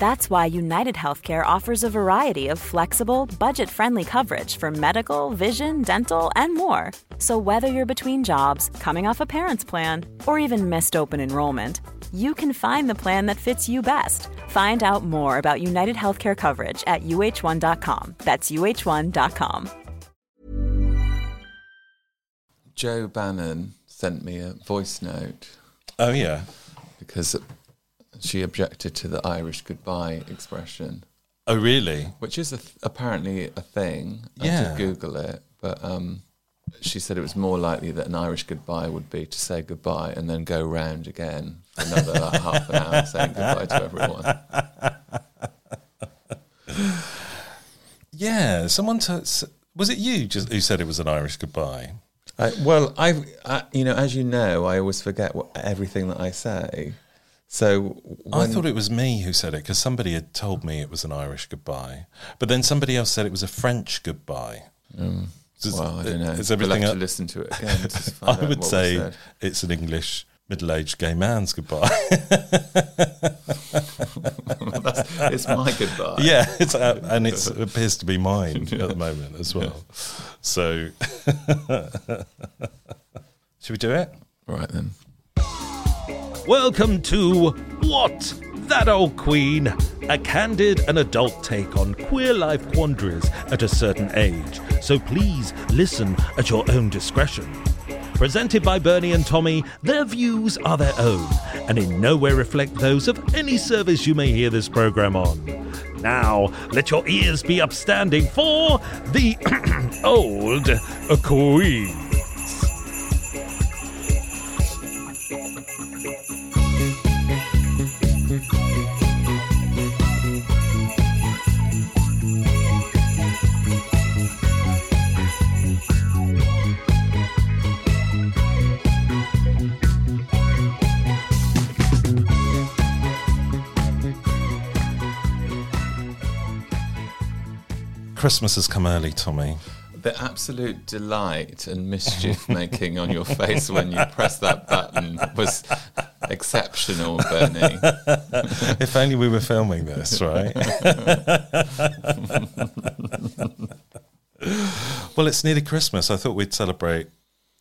That's why United Healthcare offers a variety of flexible, budget friendly coverage for medical, vision, dental, and more. So, whether you're between jobs, coming off a parent's plan, or even missed open enrollment, you can find the plan that fits you best. Find out more about United Healthcare coverage at uh1.com. That's uh1.com. Joe Bannon sent me a voice note Oh yeah. because she objected to the Irish goodbye expression, Oh really? which is a th- apparently a thing. I Yeah. did Google it, but um, she said it was more likely that an Irish goodbye would be to say goodbye and then go round again for another like, half an hour saying goodbye to everyone. Yeah. Someone t- was it you just who said it was an Irish goodbye? I, well, I've, I, you know, as you know, I always forget what, everything that I say. So I thought it was me who said it because somebody had told me it was an Irish goodbye, but then somebody else said it was a French goodbye. Does- Well, I don't know. Is We'll everything? have to listen to it again. To I would say it's an English middle-aged gay man's goodbye. it's my goodbye. yeah, it's uh, and it appears to be mine at the moment as well. So, should we do it? Right then. Welcome to What? That Old Queen, a candid and adult take on queer life quandaries at a certain age. So please listen at your own discretion. Presented by Bernie and Tommy, their views are their own and in no way reflect those of any service you may hear this program on. Now, let your ears be upstanding for the Old Queen. Christmas has come early, Tommy. The absolute delight and mischief making on your face when you press that button was exceptional, Bernie. if only we were filming this, right? well, it's nearly Christmas. I thought we'd celebrate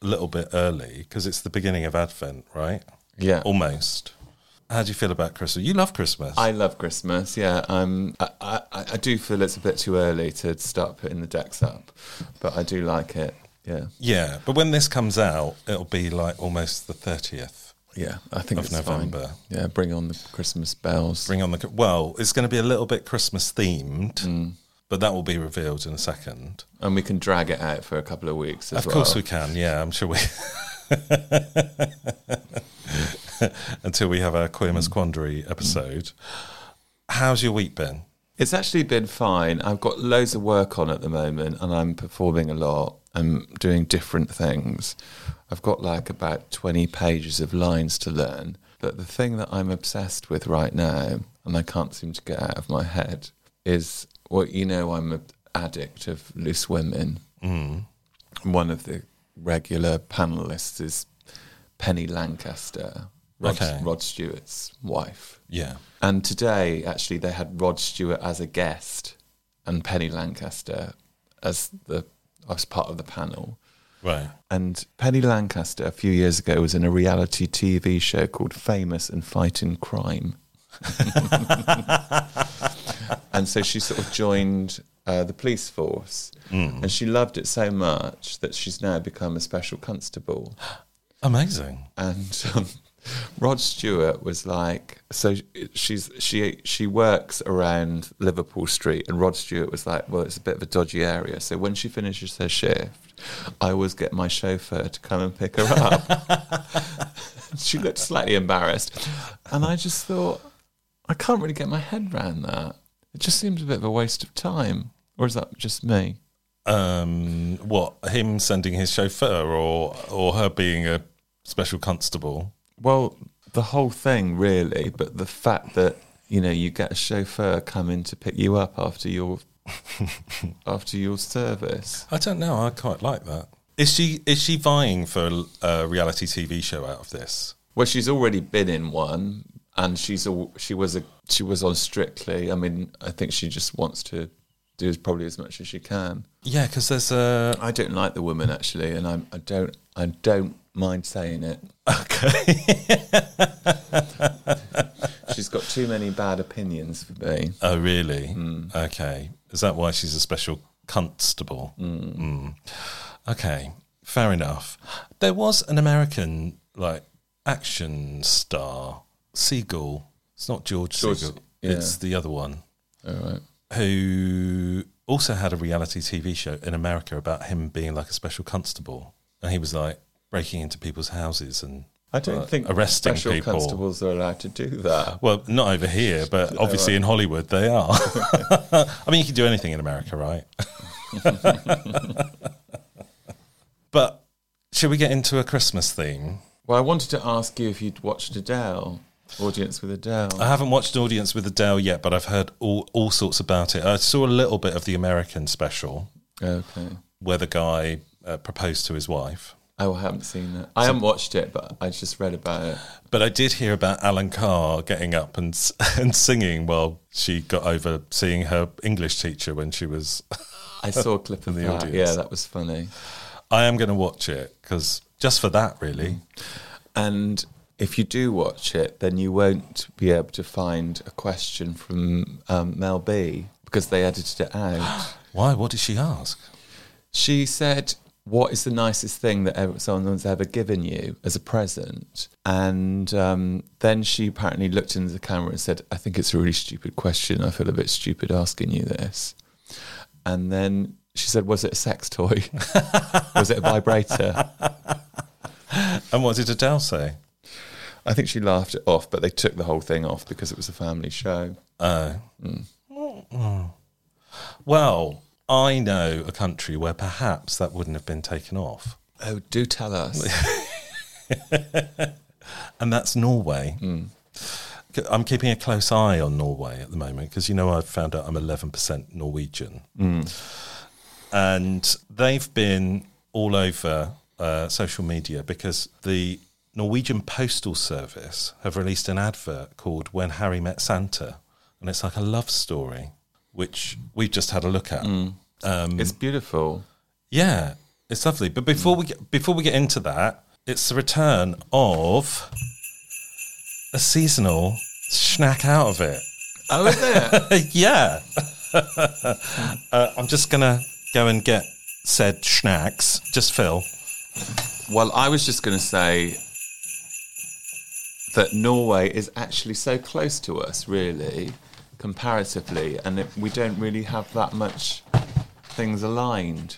a little bit early because it's the beginning of Advent, right? Yeah. Almost. How do you feel about Christmas? You love Christmas. I love Christmas. Yeah, um, I, I, I do feel it's a bit too early to start putting the decks up, but I do like it. Yeah, yeah, but when this comes out, it'll be like almost the 30th. yeah. I think Of it's November. Fine. Yeah, bring on the Christmas bells. Bring on the. Well, it's going to be a little bit Christmas themed, Mm. but that will be revealed in a second. and we can drag it out for a couple of weeks as Of well. course we can. Yeah, I'm sure we. Until we have our Queermas Quandary episode. How's your week been? It's actually been fine. I've got loads of work on at the moment and I'm performing a lot. I'm doing different things. I've got like about 20 pages of lines to learn. But the thing that I'm obsessed with right now, and I can't seem to get out of my head, is well, you know, I'm an addict of loose women. Mm. One of the regular panelists is Penny Lancaster, Rod, Okay. Rod Stewart's wife. Yeah. And today, actually, they had Rod Stewart as a guest and Penny Lancaster as the as part of the panel. Right. And Penny Lancaster, a few years ago, was in a reality TV show called Famous and Fighting Crime. and so she sort of joined uh, the police force. And she loved it so much that she's now become a special constable. Amazing. And um, Rod Stewart was like, so she's she she works around Liverpool Street, and Rod Stewart was like, well, it's a bit of a dodgy area. So when she finishes her shift, I always get my chauffeur to come and pick her up. she looked slightly embarrassed, and I just thought, I can't really get my head around that. It just seems a bit of a waste of time, or is that just me? Um, what him sending his chauffeur or or her being a special constable? Well, the whole thing, really, but the fact that you know you get a chauffeur coming to pick you up after your after your service. I don't know. I quite like that. Is she is she vying for a reality TV show out of this? Well, she's already been in one, and she's all she was a she was on Strictly. I mean, I think she just wants to do as probably as much as she can. Yeah, because there's a I don't like the woman actually, and I'm, I don't I don't mind saying it. okay. She's got too many bad opinions for me. oh, really? Okay. Is that why she's a special constable? Mm. Okay, fair enough. There was an American like action star, Seagal. It's not George, George- Seagal. yeah. It's the other one. All right. who also had a reality TV show in America about him being like a special constable, and he was like breaking into people's houses and I don't uh, think arresting special people. constables are allowed to do that. Well, not over here, but obviously in Hollywood they are. I mean, you can do anything in America, right? but should we get into a Christmas theme? Well, I wanted to ask you if you'd watched Adele, Audience with Adele. I haven't watched Audience with Adele yet, but I've heard all, all sorts about it. I saw a little bit of the American special okay. where the guy uh, proposed to his wife. Oh, I haven't seen it. I haven't watched it, but I just read about it. But I did hear about Alan Carr getting up and and singing while she got over seeing her English teacher when she was. I saw a clip of the that. audience. Yeah, that was funny. I am going to watch it because just for that, really. And if you do watch it, then you won't be able to find a question from um, Mel B because they edited it out. Why? What did she ask? she said, "What is the nicest thing that ever, someone's ever given you as a present?" And um, then she apparently looked into the camera and said, "I think it's a really stupid question. I feel a bit stupid asking you this." And then she said, "Was it a sex toy? Was it a vibrator?" And what did Adele say? I think she laughed it off, but they took the whole thing off because it was a family show. Uh, Well, I know a country where perhaps that wouldn't have been taken off, Oh, do tell us. and that's Norway. I'm keeping a close eye on Norway at the moment because you know I've found out I'm 11% Norwegian, and they've been all over uh, social media because the Norwegian Postal Service have released an advert called "When Harry Met Santa," and it's like a love story, which we've just had a look at. Um, it's beautiful. yeah, it's lovely. But before we get before we get into that, it's the return of a seasonal snack out of it. Oh, is it? yeah. uh, I'm just gonna go and get said snacks. Just Phil. Well, I was just going to say that Norway is actually so close to us, really, comparatively, and it, we don't really have that much things aligned.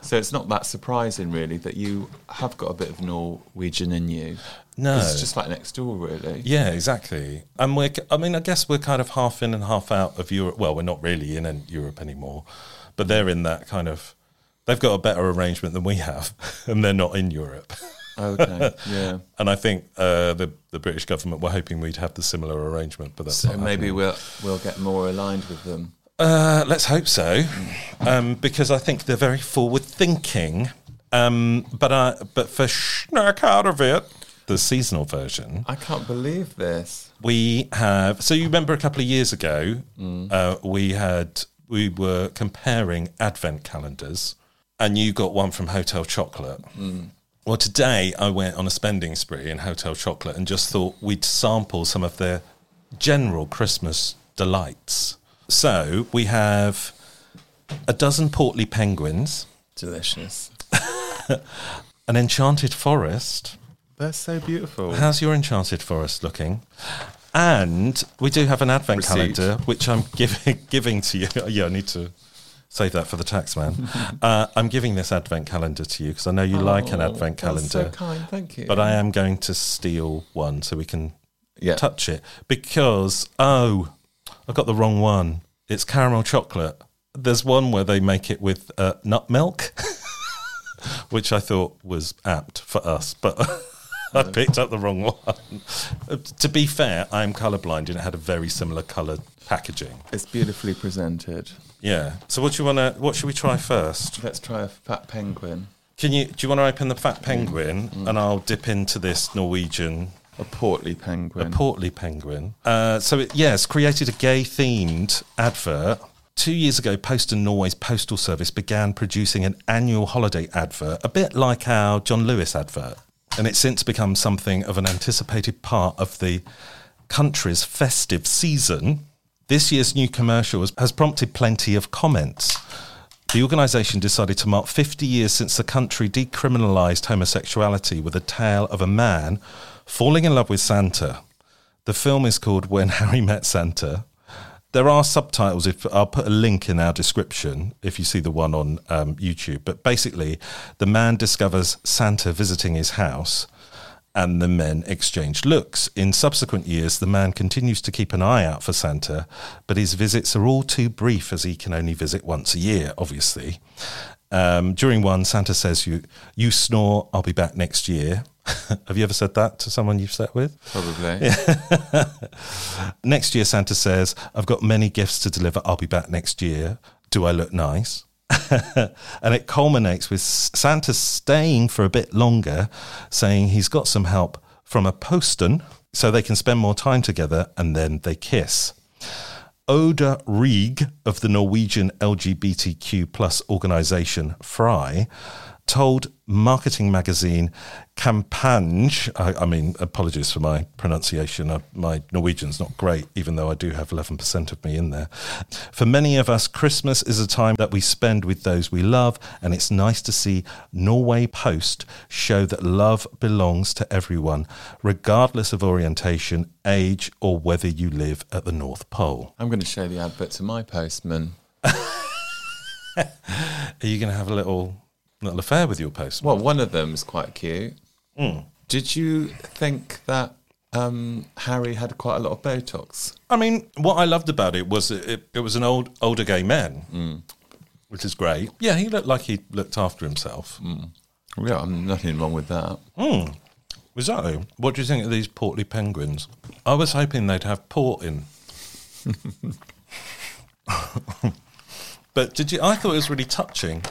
So it's not that surprising, really, that you have got a bit of Norwegian in you. No. It's just like next door, really. Yeah, exactly. And we're, I mean, I guess we're kind of half in and half out of Europe. Well, we're not really in Europe anymore, but they're in that kind of. They've got a better arrangement than we have, and they're not in Europe. Okay, yeah. And I think uh, the the British government were hoping we'd have the similar arrangement, but that's So maybe we'll we'll get more aligned with them. Uh, let's hope so, um, because I think they're very forward thinking. Um, but uh, but for snack out of it, the seasonal version, I can't believe this. we have. So you remember a couple of years ago, uh, we had we were comparing advent calendars, and you got one from Hotel Chocolat. Well, today I went on a spending spree in Hotel Chocolat and just thought we'd sample some of their general Christmas delights. So we have a dozen portly penguins, Delicious. an enchanted forest, They're so beautiful. How's your enchanted forest looking? And we do have an advent Receipt. calendar, which I'm giving giving to you. yeah, I need to save that for the tax man. uh, I'm giving this advent calendar to you because I know you like an Oh, advent that's calendar. so kind, thank you. But I am going to steal one so we can Yeah. touch it because oh, I got the wrong one. It's caramel chocolate. There's one where they make it with uh, nut milk, which I thought was apt for us, but I picked up the wrong one. Uh, to be fair, I'm colourblind and it had a very similar coloured packaging. It's beautifully presented. Yeah. So what do you want to? What should we try first? Let's try a fat penguin. Can you? Do you want to open the fat penguin and I'll dip into this Norwegian A portly penguin. A portly penguin. Uh, so, it, yes, created a gay themed advert. Two years ago, Posten Norway's Postal Service began producing an annual holiday advert, a bit like our John Lewis advert. And it's since become something of an anticipated part of the country's festive season. This year's new commercial has, prompted plenty of comments. The organisation decided to mark 50 years since the country decriminalised homosexuality with a tale of a man falling in love with Santa. The film is called When Harry Met Santa. There are subtitles. If I'll put a link in our description if you see the one on um, YouTube. But basically, the man discovers Santa visiting his house, and the men exchange looks. In subsequent years, the man continues to keep an eye out for Santa, but his visits are all too brief as he can only visit once a year, obviously. Um, during one, Santa says, "You, you snore. I'll be back next year." Have you ever said that to someone you've sat with? Probably. Next year, Santa says, I've got many gifts to deliver. I'll be back next year. Do I look nice? and it culminates with Santa staying for a bit longer, saying he's got some help from a poston so they can spend more time together and then they kiss. Oda Rieg of the Norwegian LGBTQ plus organisation Fry told marketing magazine Kampanj, I, I mean, apologies for my pronunciation, uh, my Norwegian's not great, even though I do have 11% of me in there. For many of us, Christmas is a time that we spend with those we love, and it's nice to see Norway Post show that love belongs to everyone, regardless of orientation, age, or whether you live at the North Pole. I'm going to show the advert to my postman. Are you going to have a little little affair with your postman? Well, one of them is quite cute. Hmm. Did you think that um, Harry had quite a lot of Botox? I mean, what I loved about it was it, it, was an old older gay man, which is great. Yeah, he looked like he looked after himself. Yeah, I'm nothing wrong with that. Risotto, what do you think of these portly penguins? I was hoping they'd have port in. but did you? I thought it was really touching,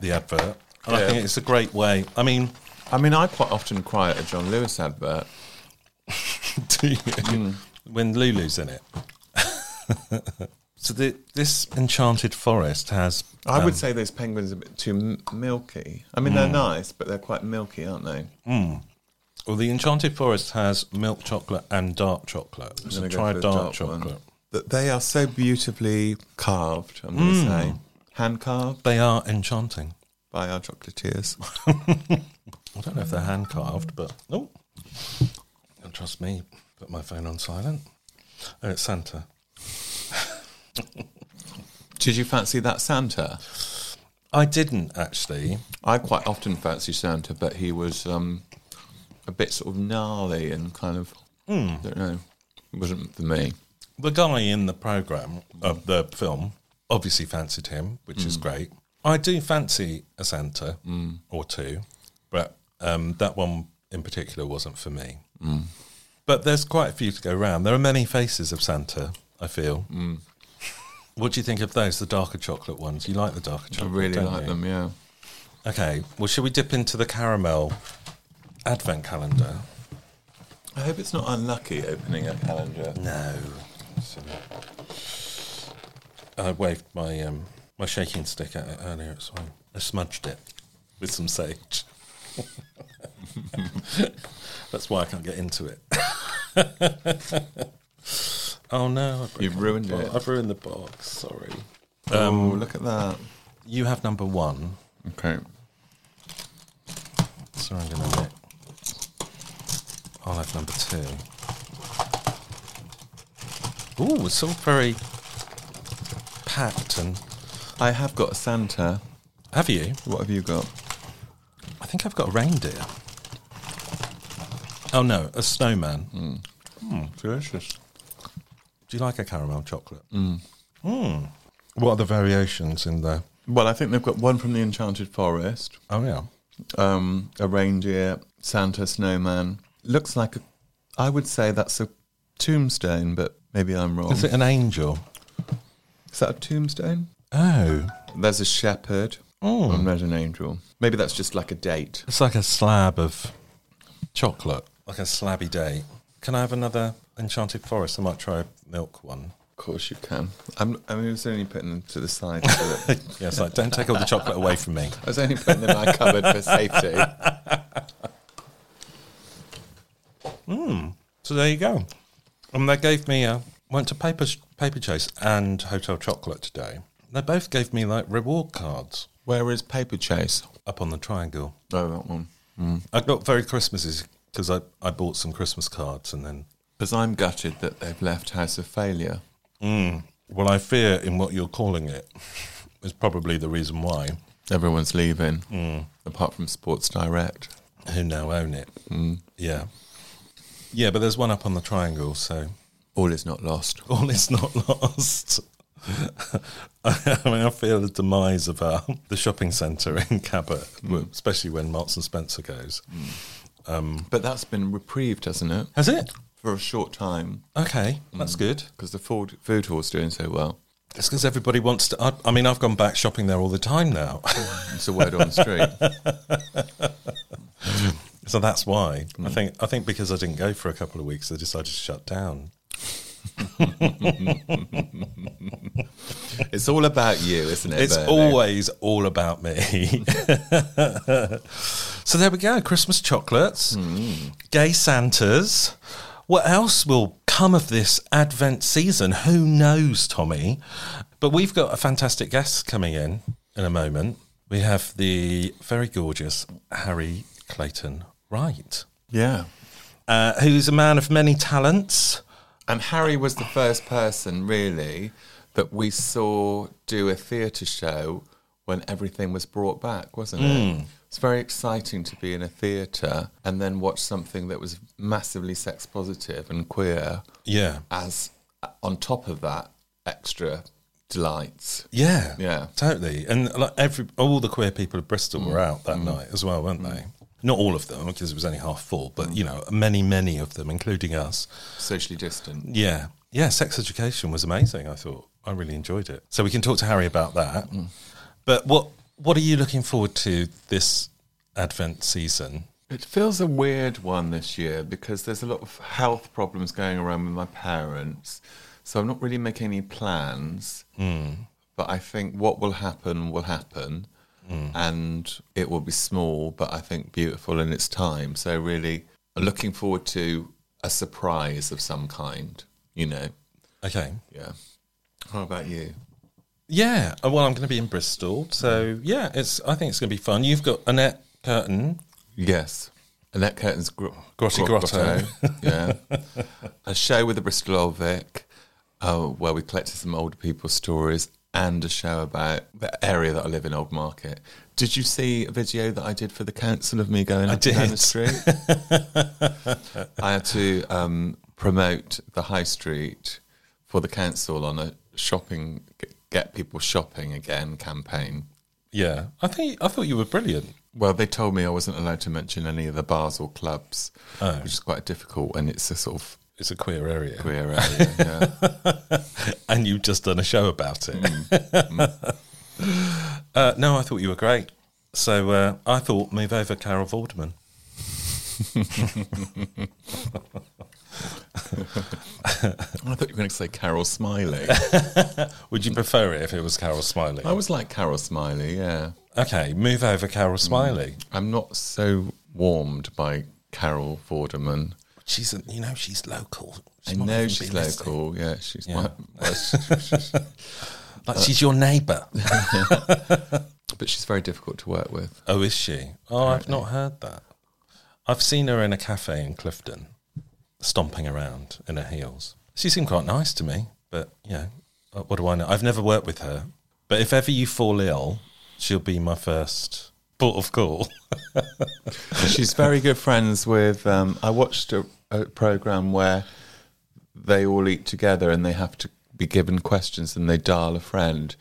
the advert. And I think it's a great way. I mean, I mean, I quite often cry at a John Lewis advert. do you? when Lulu's in it. so the, this enchanted forest has. I um, would say those penguins are a bit too m- milky. I mean, Hmm. they're nice, but they're quite milky, aren't they? Well, the enchanted forest has milk chocolate and dark chocolate. So try dark, dark one. chocolate. But they are so beautifully carved, I'm going to Hmm. say. Hand carved They are enchanting. by our chocolatiers. I don't know if they're hand carved, but oh, don't trust me. Put my phone on silent. Oh, it's Santa. Did you fancy that Santa? I didn't actually. I quite often fancy Santa, but he was um, a bit sort of gnarly and kind of, Hmm. don't know, it wasn't for me. The guy in the program of the film obviously fancied him, which is mm. great. I do fancy a Santa mm. or two, but um, that one in particular wasn't for me. Mm. But there's quite a few to go round. There are many faces of Santa. I feel. What do you think of those, the darker chocolate ones? You like the darker chocolate? I really like you? them, yeah. Okay. Well, should we dip into the caramel advent calendar? I hope it's not unlucky opening a calendar. No. I waved my um, my shaking stick at it earlier. It's fine. I smudged it with some sage. That's why I can't get into it. oh no! You've ruined it. I've ruined the box. Sorry. oh, look at that. You have number one. Okay. So I'm going to mix. I'll have number two. Ooh, it's all very packed and. I have got a Santa. Have you? What have you got? I think I've got a reindeer. Oh no, a snowman. Delicious. Do you like a caramel chocolate? Mm. What are the variations in there? Well, I think they've got one from the Enchanted Forest, Oh yeah. um, a reindeer, Santa, snowman. Looks like a. I would say that's a tombstone, but maybe I'm wrong. Is it an angel? Is that a tombstone? Oh, There's a shepherd, Oh. and there's an angel. Maybe that's just like a date. it's like a slab of chocolate, like a slabby date. Can I have another enchanted forest? I might try a milk one. Of course you can. I'm, I mean, I was only putting them to the side. so that- Yeah, it's like don't take all the chocolate away from me. I was only putting them in my cupboard for safety. Hmm. So there you go. And they gave me a went to paper paper chase and hotel chocolate today. They both gave me like reward cards Where is Paper Chase? up on the triangle. Oh, that one. Mm. I got very Christmassy because I, I bought some Christmas cards and then Because I'm gutted that they've left House of Failure. Mm. well I fear in what you're calling it is probably the reason why Everyone's leaving, mm. apart from Sports Direct. who now own it. Yeah. Yeah, but there's one up on the triangle, so All is not lost. all is not lost. I mean, I feel the demise of our, the shopping centre in Cabot, mm. especially when Marks and Spencer goes. Mm. Um, but that's been reprieved, hasn't it? Has it? For a short time, Okay, mm. that's good. because the food, food hall's doing so well. It's because everybody wants to. I, I mean, I've gone back shopping there all the time now, It's a word on the street. so that's why. I think. I think because I didn't go for a couple of weeks, they decided to shut down. it's all about you, isn't it? It's Bernie? always all about me. so there we go. Christmas chocolates, gay Santas. What else will come of this Advent season? Who knows, Tommy? But we've got a fantastic guest coming in in a moment. We have the very gorgeous Harry Clayton Wright, Yeah. uh, who's a man of many talents. And Harry was the first person, really, that we saw do a theatre show when everything was brought back, wasn't it? Hmm. It's very exciting to be in a theatre and then watch something that was massively sex positive and queer Yeah. as, uh, on top of that, extra delights. Yeah, Yeah. totally. And like every all the queer people of Bristol were hmm. out that hmm. night as well, weren't they? Not all of them because it was only half full, but mm. you know, many, many of them, including us. Socially distant. Yeah, yeah. Sex education was amazing. I thought I really enjoyed it. So we can talk to Harry about that. Mm. But what what are you looking forward to this Advent season? It feels a weird one this year because there's a lot of health problems going around with my parents. So I'm not really making any plans. Mm. But I think what will happen will happen. And it will be small, but I think beautiful in its time. So really looking forward to a surprise of some kind, you know. Okay. Yeah. How about you? Yeah. uh, Well, I'm going to be in Bristol, so yeah, it's. I think it's going to be fun. You've got Annette Curtin. Yes. Annette Curtin's gr- Grotty Gro- Grotto. yeah. A show with the Bristol Old Vic uh, where we collected some older people's stories and a show about the area that I live in, Old Market. Did you see a video that I did for the council of me going I up and down the street? I had to um, promote the high street for the council on a shopping, get people shopping again campaign. Yeah, I think I thought you were brilliant. Well, they told me I wasn't allowed to mention any of the bars or clubs, Oh. which is quite difficult, and it's a sort of It's a queer area, queer area. yeah. and you've just done a show about it. Mm. uh, no, I thought you were great. So uh, I thought move over, Carol Vorderman. I thought you were going to say Carol Smillie. Would you prefer it if it was Carol Smillie? I was like Carol Smillie, yeah. Okay, move over, Carol Smillie. I'm not so warmed by Carol Vorderman. She's, a, you know, she's local. She I know she's be listening. local, yeah. She's Yeah. My, she's- Like she's your neighbour. but she's very difficult to work with. oh, is she? Oh, I've not heard that. I've seen her in a cafe in Clifton. stomping around in her heels. She seemed quite nice to me, but you know, uh, what do I know? I've never worked with her, but if ever you fall ill, she'll be my first port of call. She's very good friends with. Um, I watched a, a program where they all eat together and they have to be given questions and they dial a friend.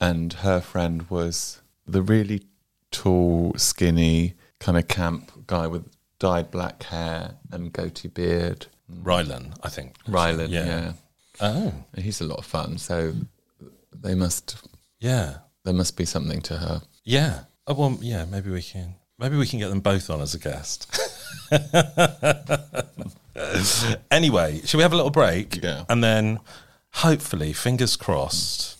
And her friend was the really tall, skinny, kind of camp guy with dyed black hair and goatee beard. Rylan, I think. Rylan, Yeah. yeah. Oh, He's a lot of fun. So they must. yeah, There must be something to her. yeah. Oh, well, yeah. Maybe we can. Maybe we can get them both on as a guest. anyway, shall we have a little break? Yeah. And then, hopefully, fingers crossed,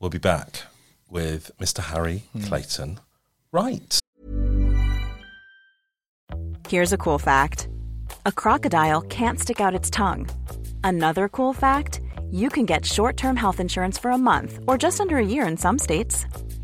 we'll be back with Mr. Harry hmm. Clayton. Right. Here's a cool fact a crocodile can't stick out its tongue. Another cool fact you can get short term health insurance for a month or just under a year in some states.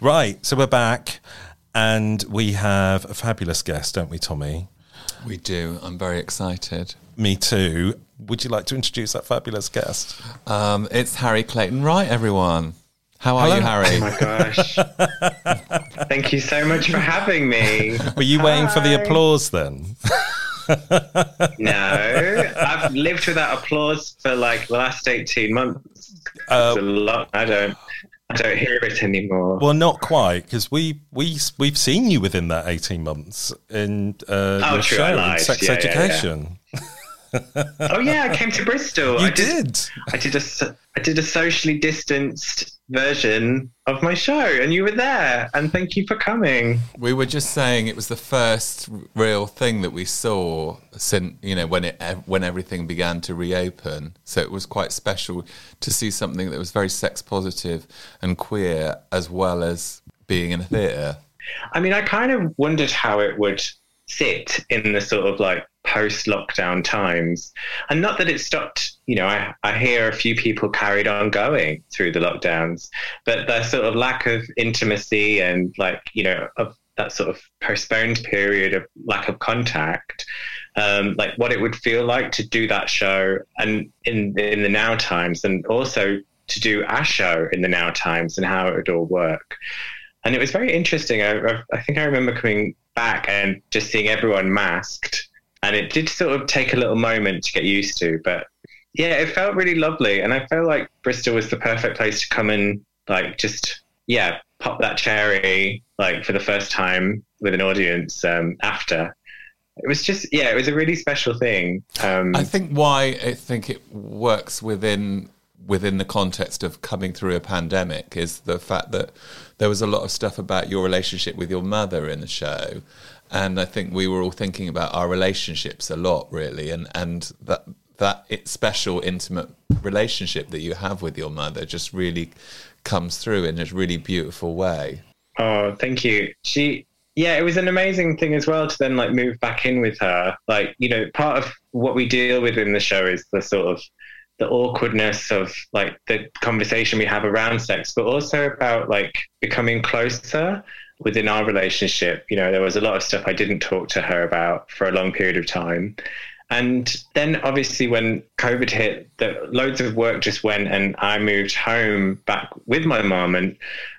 Right. So we're back and we have a fabulous guest, don't we, Tommy? We do. I'm very excited. Me too. Would you like to introduce that fabulous guest? Um, it's Harry Clayton Wright, everyone. How are Hello. you, Harry? Oh my gosh. Thank you so much for having me. Were you waiting for the applause then? No, I've lived without applause for like the last 18 months. Uh, it's a lot. I don't I don't hear it anymore. Well, not quite, because we we we've seen you within that eighteen months in uh, Oh, your true, show. Sex Yeah, yeah, yeah. Education. oh yeah, I came to Bristol. You I did. I did a I did a socially distanced version of my show, and you were there. And thank you for coming. We were just saying it was the first real thing that we saw since you know when it when everything began to reopen. So it was quite special to see something that was very sex positive and queer, as well as being in a theatre. I mean, I kind of wondered how it would sit in the sort of like post lockdown times. And not that it stopped you know, I, I hear a few people carried on going through the lockdowns, but the sort of lack of intimacy and like, you know, of that sort of postponed period of lack of contact, um, like what it would feel like to do that show and in in the now times, and also to do our show in the now times and how it would all work. And it was very interesting. I, I think I remember coming back and just seeing everyone masked, and it did sort of take a little moment to get used to, but yeah, it felt really lovely, and I felt like Bristol was the perfect place to come and like just yeah pop that cherry like for the first time with an audience um, after. It was just yeah, it was a really special thing. Um, I think why I think it works within within the context of coming through a pandemic is the fact that there was a lot of stuff about your relationship with your mother in the show and I think we were all thinking about our relationships a lot really and and that that special intimate relationship that you have with your mother just really comes through in a really beautiful way. Oh, thank you. She yeah, it was an amazing thing as well to then like move back in with her. Like, you know, part of what we deal with in the show is the sort of the awkwardness of like the conversation we have around sex, but also about like becoming closer within our relationship. You know, there was a lot of stuff I didn't talk to her about for a long period of time. And then obviously when COVID hit, the, loads of work just went and I moved home back with my mom and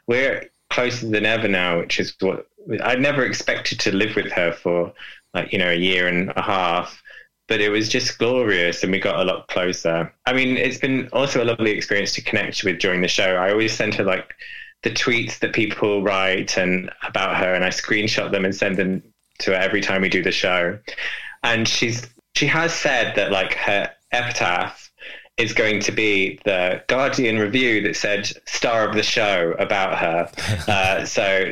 we're closer than ever now, which is what I never expected to live with her for like, you know, a year and a half. But it was just glorious and we got a lot closer. I mean, it's been also a lovely experience to connect with during the show. I always send her like the tweets that people write and about her and I screenshot them and send them to her every time we do the show. And she's she has said that like her epitaph is going to be the Guardian review that said star of the show about her. Uh, so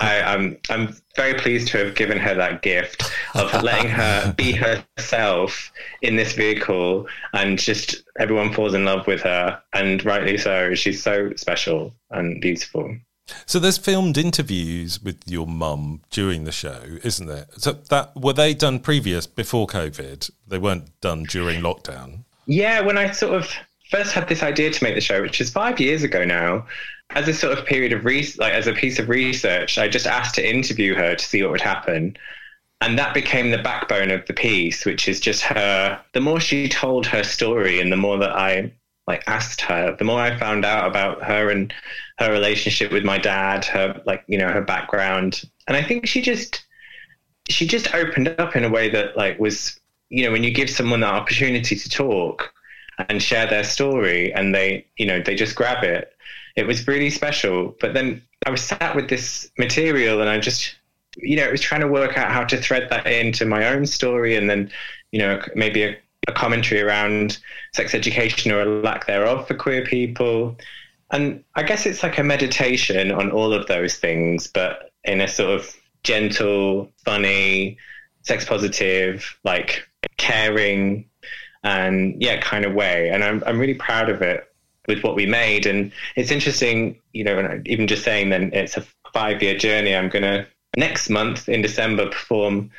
I, I'm, I'm very pleased to have given her that gift of letting her be herself in this vehicle, and just everyone falls in love with her, and rightly so. She's so special and beautiful. So there's filmed interviews with your mum during the show, isn't there? So that were they done previous before COVID? They weren't done during lockdown. Yeah, when I sort of first had this idea to make the show, which is five years ago now, as a sort of period of research, like as a piece of research, I just asked to interview her to see what would happen. And that became the backbone of the piece, which is just her. The more she told her story, and the more that I like asked her, the more I found out about her and her relationship with my dad, her like you know her background, and I think she just she just opened up in a way that like was you know when you give someone that opportunity to talk and share their story and they you know they just grab it it was really special. But then i was sat with this material and i just you know it was trying to work out how to thread that into my own story and then you know maybe a, a commentary around sex education or a lack thereof for queer people. And I guess it's like a meditation on all of those things, but in a sort of gentle, funny, sex positive, like caring, and yeah, kind of way. And I'm I'm really proud of it with what we made. And it's interesting, you know, even just saying then it's a five year journey. I'm gonna next month in December perform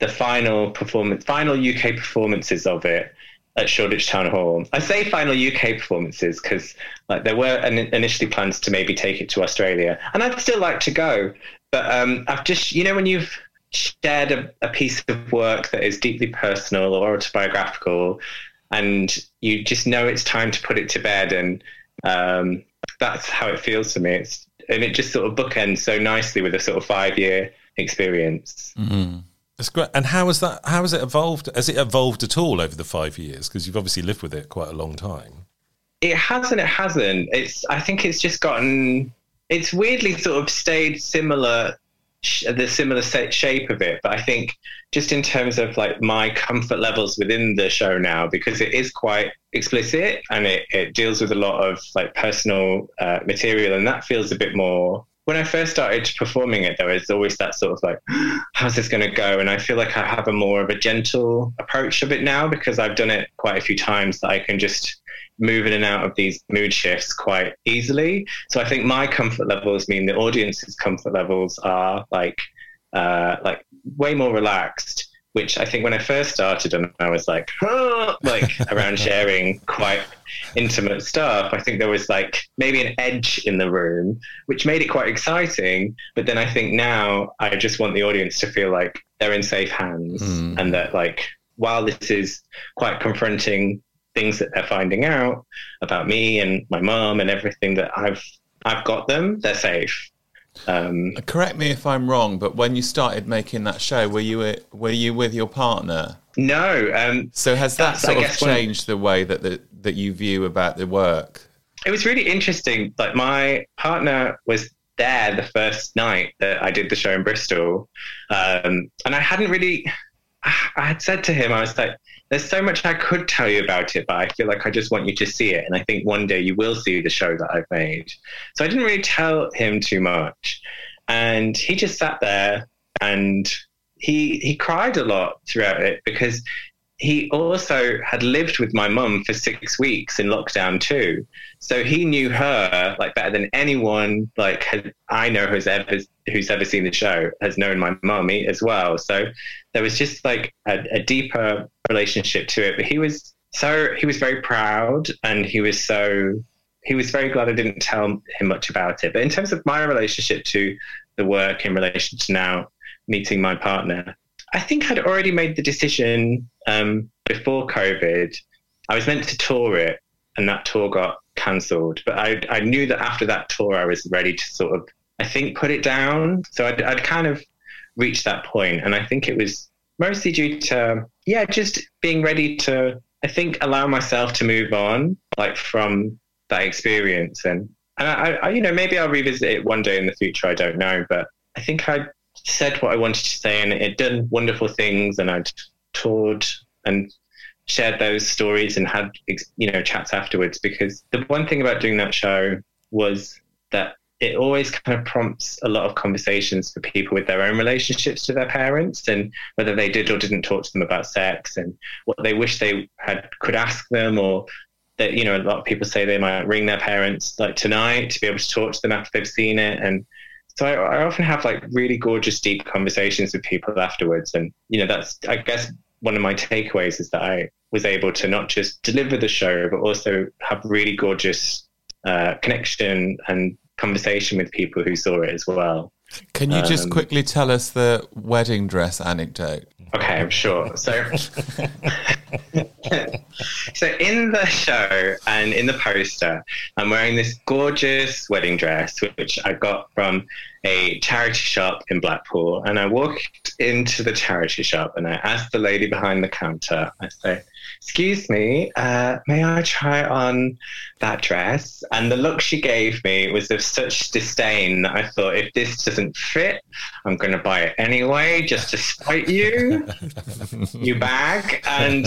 the final performance, final UK performances of it at Shoreditch Town Hall. I say final UK performances because like there were initially plans to maybe take it to Australia, and I'd still like to go. But um, I've just you know when you've shared a, a, piece of work that is deeply personal or autobiographical, and you just know it's time to put it to bed, and um, that's how it feels to me. It's and it just sort of bookends so nicely with a sort of five year experience. Mm-hmm. That's great. And how has that? How has it evolved? Has it evolved at all over the five years? Because you've obviously lived with it quite a long time. It hasn't. It hasn't. It's. I think it's just gotten. It's weirdly sort of stayed similar, the similar shape of it. But I think just in terms of like my comfort levels within the show now, because it is quite explicit and it, it deals with a lot of like personal uh, material, and that feels a bit more when I first started performing it, there was always that sort of like, how's this going to go? And I feel like I have a more of a gentle approach of it now because I've done it quite a few times that I can just move in and out of these mood shifts quite easily. So I think my comfort levels mean the audience's comfort levels are like, uh, like way more relaxed. which I think when I first started and I was like, like around sharing quite intimate stuff, I think there was like maybe an edge in the room, which made it quite exciting. But then I think now I just want the audience to feel like they're in safe hands and that like while this is quite confronting things that they're finding out about me and my mom and everything that I've I've got them, they're safe. Um, Correct me if I'm wrong, but when you started making that show, were you were you with your partner? no, um, So has that sort of guess when- changed the way that the, that you view about the work? it was really interesting. Like my partner was there the first night that I did the show in Bristol, um, and I hadn't really. I had said to him, I was like, "There's so much I could tell you about it, but I feel like I just want you to see it, and I think one day you will see the show that I've made." So I didn't really tell him too much, and he just sat there and he he cried a lot throughout it because he also had lived with my mum for six weeks in lockdown too. So he knew her like better than anyone like had, I know who's ever who's ever seen the show has known my mummy as well. So there was just like a, a deeper relationship to it. But he was so he was very proud and he was so he was very glad I didn't tell him much about it. But in terms of my relationship to the work in relation to now meeting my partner, I think I'd already made the decision um, before COVID. I was meant to tour it, and that tour got cancelled. But I, I knew that after that tour, I was ready to sort of, I think, put it down. So I'd, I'd kind of reached that point, and I think it was mostly due to, yeah, just being ready to, I think, allow myself to move on, like from that experience. And, and I, I, you know, maybe I'll revisit it one day in the future. I don't know, but I think I said what I wanted to say, and it done wonderful things, and I'd toured and shared those stories and had you know chats afterwards. Because the one thing about doing that show was that it always kind of prompts a lot of conversations for people with their own relationships to their parents and whether they did or didn't talk to them about sex and what they wish they had could ask them or that you know a lot of people say they might ring their parents like tonight to be able to talk to them after they've seen it and so I, I often have like really gorgeous deep conversations with people afterwards and you know that's i guess one of my takeaways is that i was able to not just deliver the show but also have really gorgeous uh, connection and conversation with people who saw it as well Can you just Um, quickly tell us the wedding dress anecdote? Okay, I'm sure. So, so in the show and in the poster, I'm wearing this gorgeous wedding dress, which I got from a charity shop in Blackpool. And I walked into the charity shop and I asked the lady behind the counter, I say, excuse me, uh, may I try on that dress? And the look she gave me was of such disdain that I thought, if this doesn't fit, I'm going to buy it anyway, just to spite you, you bag. And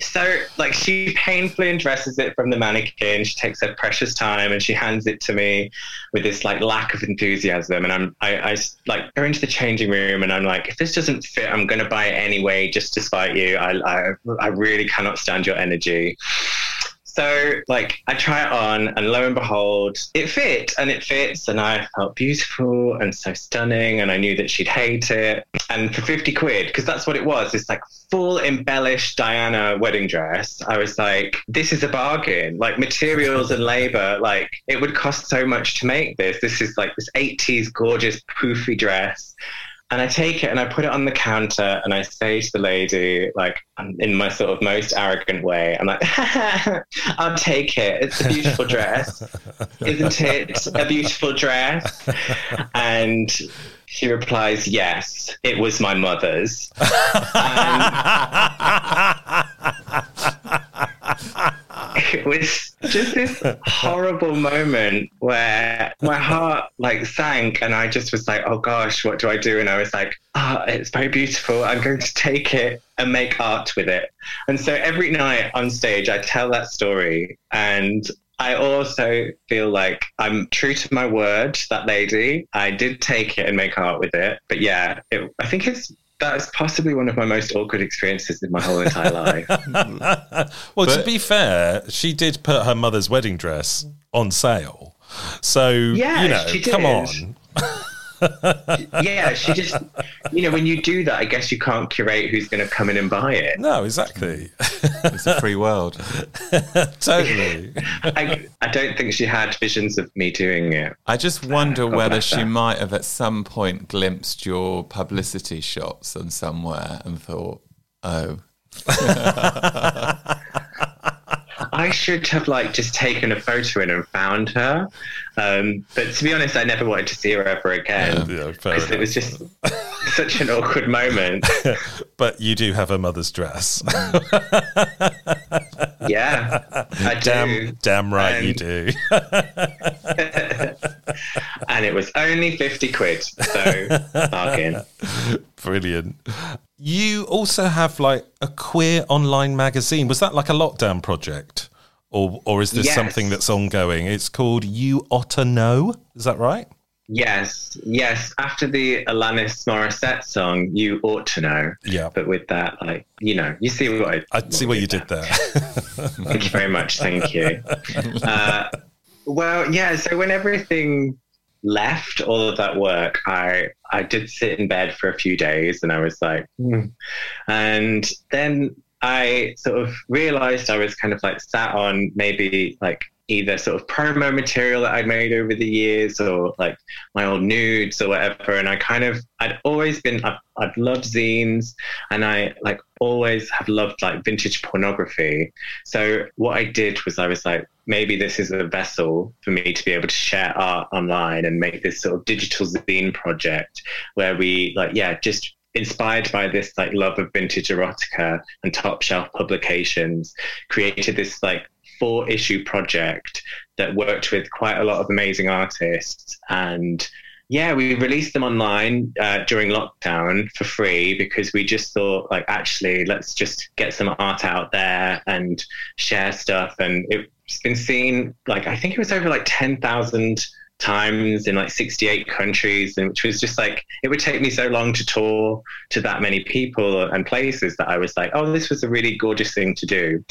so, like, she painfully undresses it from the mannequin. She takes her precious time and she hands it to me with this like lack of enthusiasm. And I'm, I, I like go into the changing room and I'm like, if this doesn't fit, I'm going to buy it anyway, just to spite you. I, I, I really cannot stand your energy. So, like, I try it on, and lo and behold, it fit and it fits. And I felt beautiful and so stunning. And I knew that she'd hate it. And for 50 quid, because that's what it was this like full embellished Diana wedding dress, I was like, this is a bargain. Like, materials and labor, like, it would cost so much to make this. This is like this 80s gorgeous, poofy dress. And I take it and I put it on the counter and I say to the lady, like um, in my sort of most arrogant way, I'm like, I'll take it. It's a beautiful dress. Isn't it a beautiful dress? And she replies, Yes, it was my mother's. it was just this horrible moment where my heart like sank and I just was like, oh gosh, what do I do? And I was like, ah, oh, it's very beautiful. I'm going to take it and make art with it. And so every night on stage, I tell that story and I also feel like I'm true to my word, that lady. I did take it and make art with it. But yeah, it, I think it's that's possibly one of my most awkward experiences in my whole entire life. well, to be fair, she did put her mother's wedding dress on sale. So, Yeah, you know, come on. yeah, she just, you know, when you do that, I guess you can't curate who's going to come in and buy it. No, exactly. it's a free world. totally. I, I don't think she had visions of me doing it. I just wonder God whether she her. might have at some point glimpsed your publicity shots on somewhere and thought, oh, I should have like just taken a photo in and found her. Um, but to be honest, I never wanted to see her ever again. Yeah, fair because it was just such an awkward moment. but you do have a mother's dress. Yeah, I do. damn, damn right you do. and it was only 50 quid. So, bargain. Brilliant. You also have like a queer online magazine. Was that like a lockdown project? Or or is this Yes. something that's ongoing? It's called You Otter Know. Is that right? Yes, yes. After the Alanis Morissette song, you ought to know. Yeah. But with that, like, you know, you see what I, I see what you did there. Thank you very much. Thank you. Uh, well, yeah. So when everything left, all of that work, I I did sit in bed for a few days, and I was like, hmm. and then I sort of realized I was kind of like sat on maybe like either sort of promo material that I'd made over the years or like my old nudes or whatever. And I kind of, I'd always been, I've, I've loved zines and I like always have loved like vintage pornography. So what I did was I was like, maybe this is a vessel for me to be able to share art online and make this sort of digital zine project where we like, yeah, just inspired by this like love of vintage erotica and top shelf publications created this like four issue project that worked with quite a lot of amazing artists. And yeah we released them online uh, during lockdown for free because we just thought like actually let's just get some art out there and share stuff. And it's been seen like i think it was over like 10,000 times in like 68 countries and which was just like it would take me so long to tour to that many people and places that I was like oh this was a really gorgeous thing to do.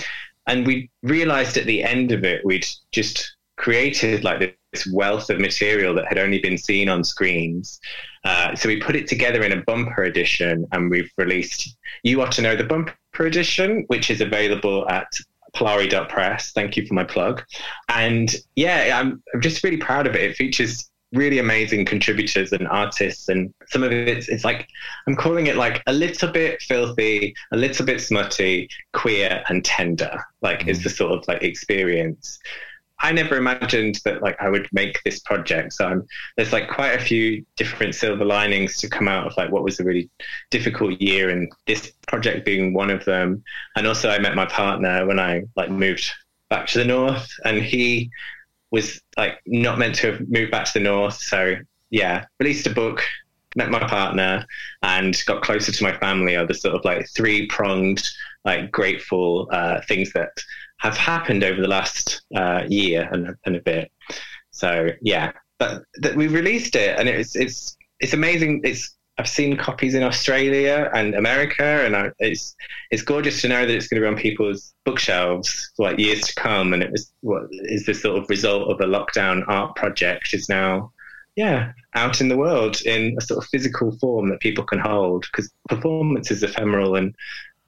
And we realized at the end of it we'd just created like this wealth of material that had only been seen on screens. Uh, so we put it together in a bumper edition and we've released you ought to know the bumper edition which is available at polari.press thank you for my plug. And yeah I'm, I'm just really proud of it. It features really amazing contributors and artists and some of it it's, it's like i'm calling it like a little bit filthy a little bit smutty queer and tender like is mm. the sort of like experience I never imagined that like I would make this project. So I'm, there's like quite a few different silver linings to come out of like what was a really difficult year, and this project being one of them. And also, I met my partner when I like moved back to the north, and he was like not meant to have moved back to the north. So yeah, released a book, met my partner, and got closer to my family. Are the sort of like three pronged, like grateful uh, things that have happened over the last uh, year and, and a bit. So yeah, but that we released it, and it's it's it's amazing. It's I've seen copies in Australia and America, and I, it's it's gorgeous to know that it's going to be on people's bookshelves for like years to come. And it was what is the sort of result of a lockdown art project is now, yeah, out in the world in a sort of physical form that people can hold because performance is ephemeral, and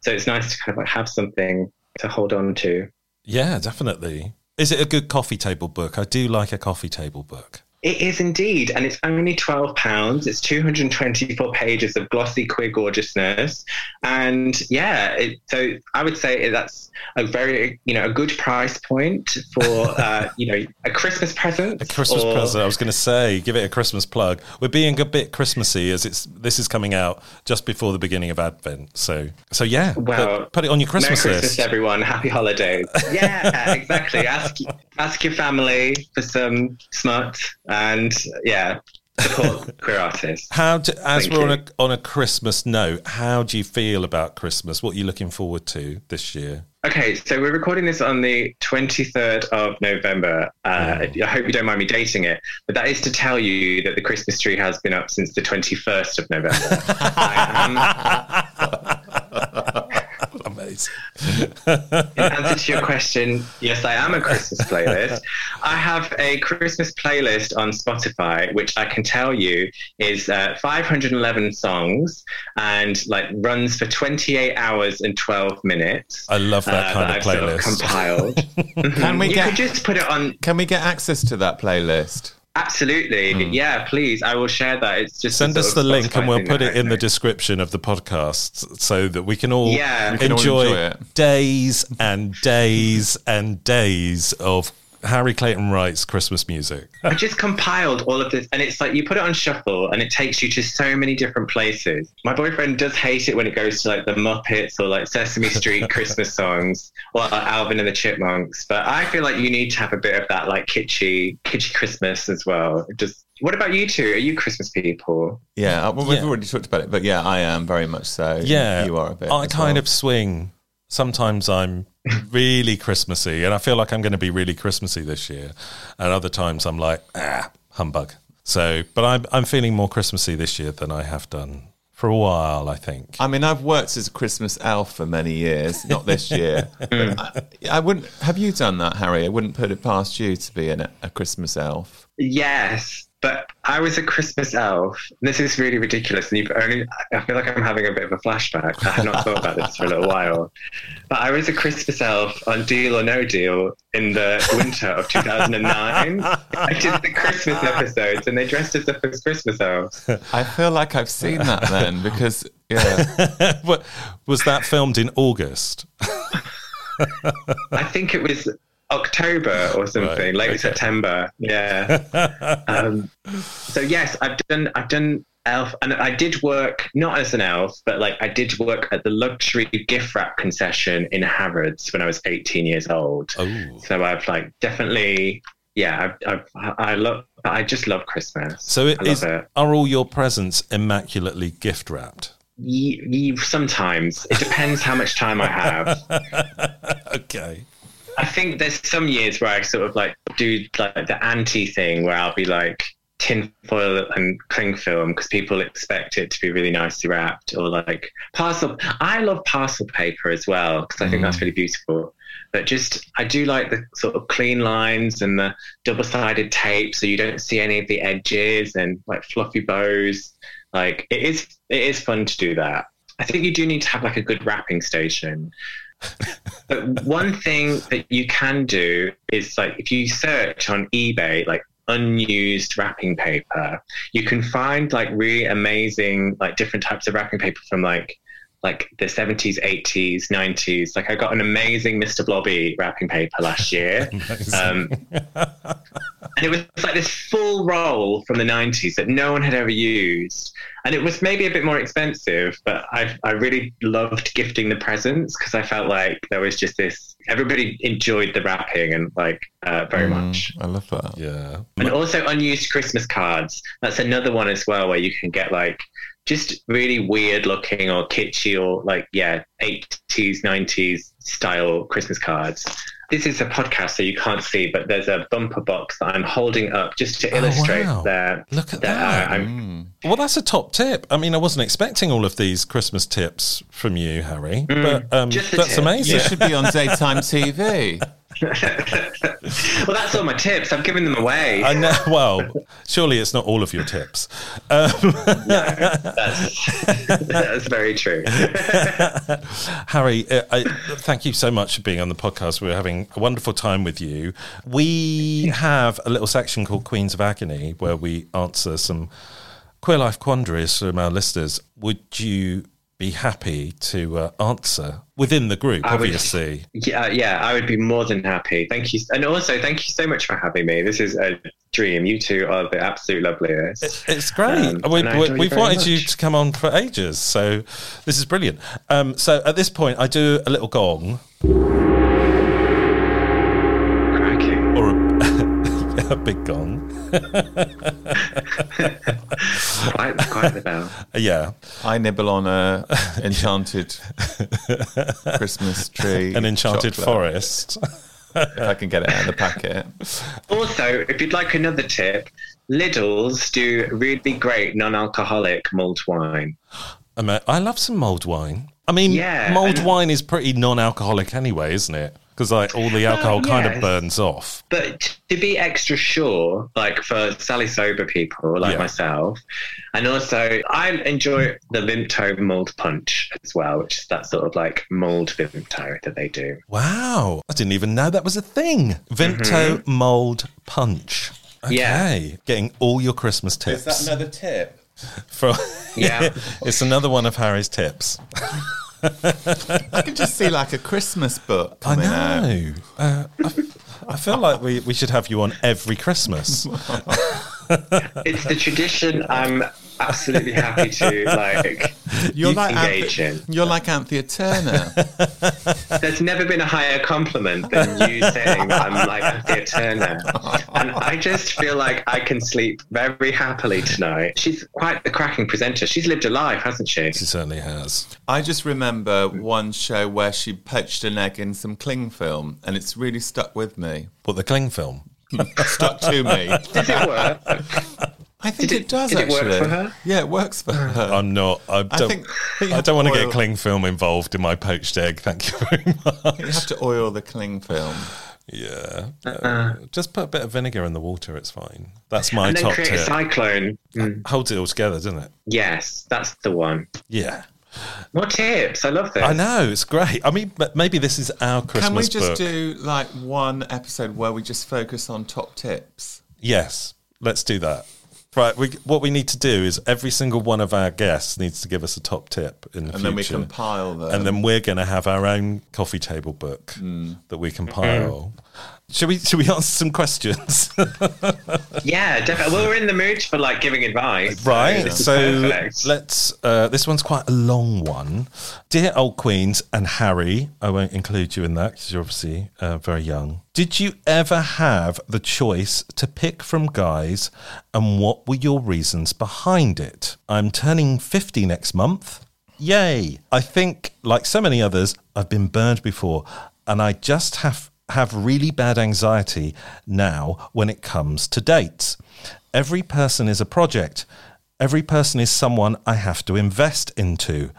so it's nice to kind of like have something to hold on to. Yeah, definitely. Is it a good coffee table book? I do like a coffee table book. It is indeed, and it's only twelve pounds. It's two hundred and twenty-four pages of glossy queer gorgeousness, and yeah, it, so I would say that's a very you know a good price point for uh, you know a Christmas present. A Christmas or- present. I was going to say, give it a Christmas plug. We're being a bit Christmassy as it's this is coming out just before the beginning of Advent. So, so yeah, Well, put, put it on your Christmas Merry Christmas, list. everyone. Happy holidays. Yeah, exactly. Ask ask your family for some smut, and yeah, support queer artists. How, do, as Thank we're on a on a Christmas note, how do you feel about Christmas? What are you looking forward to this year? Okay, so we're recording this on the 23rd of November. Uh, I hope you don't mind me dating it, but that is to tell you that the Christmas tree has been up since the 21st of November. I am, amazing. In answer to your question, yes, I am a Christmas playlist. I have a Christmas playlist on Spotify, which I can tell you is uh, 511 songs and like runs for 28 hours and 12 minutes. I love that uh, kind that of I've sort playlist. compiled. Can we you get could just put it on. Can we get access to that playlist? Absolutely, hmm. yeah. Please, I will share that. It's just Send us of the link and we'll put it I in the description of the podcast so that we can all Yeah. We can all enjoy, enjoy it. days and days and days of Harry Clayton-Wright's Christmas music. I just compiled all of this, and it's like you put it on shuffle, and it takes you to so many different places. My boyfriend does hate it when it goes to like the Muppets or like Sesame Street Christmas songs or like, Alvin and the Chipmunks, but I feel like you need to have a bit of that like kitschy, kitschy Christmas as well. Just what about you two? Are you Christmas people? Yeah, uh, well, we've Yeah. already talked about it, but yeah, I am very much so. Yeah, you are a bit. I kind well. of swing. Sometimes I'm really Christmassy, and I feel like I'm going to be really Christmassy this year, and other times I'm like ah humbug. So, but I'm I'm feeling more Christmassy this year than I have done for a while. I think. I mean, I've worked as a Christmas elf for many years, not this year. I, I wouldn't. Have you done that, Harry? I wouldn't put it past you to be an, a Christmas elf. Yes, but I was a Christmas elf. This is really ridiculous, and you've only. I feel like I'm having a bit of a flashback. I have not thought about this for a little while, but I was a Christmas elf on Deal or No Deal in the winter of 2009. I did the Christmas episodes, and they dressed us up as Christmas elves. I feel like I've seen that then because yeah, What- was that filmed in August? I think it was October or something, Right, late okay. September. Yeah. um, so yes, I've done I've done elf, and I did work not as an elf, but like I did work at the luxury gift wrap concession in Harrods when I was 18 years old. Oh, So I've like definitely. Yeah, I've, I've, I love. I just love Christmas. so it I love it. Are all your presents immaculately gift wrapped? Ye, ye, sometimes it depends how much time I have. Okay. I think there's some years where I sort of like do like the anti thing where I'll be like tinfoil and cling film because people expect it to be really nicely wrapped or like parcel. I love parcel paper as well because I think that's mm. really beautiful. But just I do like the sort of clean lines and the double sided tape so you don't see any of the edges and like fluffy bows. Like it is it is fun to do that. I think you do need to have like a good wrapping station. But one thing that you can do is like if you search on eBay, like unused wrapping paper, you can find like really amazing, like different types of wrapping paper from like like the 70s, 80s, 90s. Like I got an amazing Mr. Blobby wrapping paper last year. um, and it was like this full roll from the 90s that no one had ever used. And it was maybe a bit more expensive, but I, I really loved gifting the presents because I felt like there was just this, everybody enjoyed the wrapping and like uh, very much. I love that. Yeah. And also unused Christmas cards. That's another one as well where you can get like just really weird looking or kitschy or like, yeah, 80s, 90s style Christmas cards. This is a podcast, so you can't see, but there's a bumper box that I'm holding up just to Oh, illustrate wow. that. Look at uh, that that. I, I'm, hmm. Well, that's a top tip. I mean, I wasn't expecting all of these Christmas tips from you, Harry, but mm, um, that's tips, amazing. You should be on daytime TV. well, that's all my tips. I'm giving them away. I know. Well, surely it's not all of your tips. Um, That's, that's very true. Harry, uh, I, thank you so much for being on the podcast. We're having a wonderful time with you. We have a little section called Queens of Agony where we answer some queer life quandaries from our listeners. Would you be happy to uh, answer within the group, I would- obviously? Yeah, yeah, I would be more than happy. Thank you, and also thank you so much for having me. This is a dream. You two are the absolute loveliest. It- It's great. Um, we, and I we, enjoy you we've very wanted you to come on for ages, so this is brilliant. Um, so at this point, I do a little gong Cracking. or a, a big gong. Quite, quite the bell. Yeah, I nibble on a enchanted Christmas tree, an enchanted chocolate, forest. If I can get it out of the packet. Also, if you'd like another tip, Lidl's do really great non-alcoholic mulled wine. I, love some mulled wine. I mean, Yeah, mulled wine is pretty non-alcoholic anyway, isn't it? Because like all the alcohol oh, kind of burns off. But to be extra sure, like for Sally sober people like Yeah. myself, and also I enjoy the Vimto mulled punch as well, which is that sort of like mulled Vimto that they do. Wow, I didn't even know that was a thing. Vimto mm-hmm. mold punch. Okay, Yeah. getting all your Christmas tips. Is that another tip? From Yeah. it's another one of Harry's tips. I can just see like a Christmas book I coming out. know. Uh, I, I feel like we, we should have you on every Christmas. It's the tradition I'm absolutely happy to like You're like engage Anthea, in. you're like Anthea Turner. There's never been a higher compliment than you saying that I'm like Anthea Turner. And I just feel like I can sleep very happily tonight. She's quite the cracking presenter. She's lived a life, hasn't she? She certainly has. I just remember one show where she poached an egg in some cling film, and it's really stuck with me. What the cling film? stuck to me. Does it work? I think Did it, it- does did it actually. work for her? Yeah, it works for her. I'm not. I don't. I think you I don't want to to get oil- cling film involved in my poached egg. Thank you very much. you have to oil the cling film. Yeah. Uh, just put a bit of vinegar in the water. It's fine. That's my and then top create a tip. cyclone. Mm, Holds it all together, doesn't it? yes, that's the one. Yeah. What tips? I love this. I know it's great. I mean, but maybe this is our Christmas Can we just book. do like one episode where we just focus on top tips? Yes, let's do that. Right. We, what we need to do is every single one of our guests needs to give us a top tip in the And future, then we compile them. and then we're going to have our own coffee table book Hmm. that we compile. Should we? Should we answer some questions? Yeah, definitely. Well, we're in the mood for like giving advice. Right. is So let's. Uh, this one's quite a long one. Dear old queens and Harry, I won't include you in that because you're obviously uh, very young. Did you ever have the choice to pick from guys, and what were your reasons behind it? I'm turning fifty next month. Yay! I think, like so many others, I've been burned before, and I just have have really bad anxiety now when it comes to dates. Every person is a project. Every person is someone I have to invest into.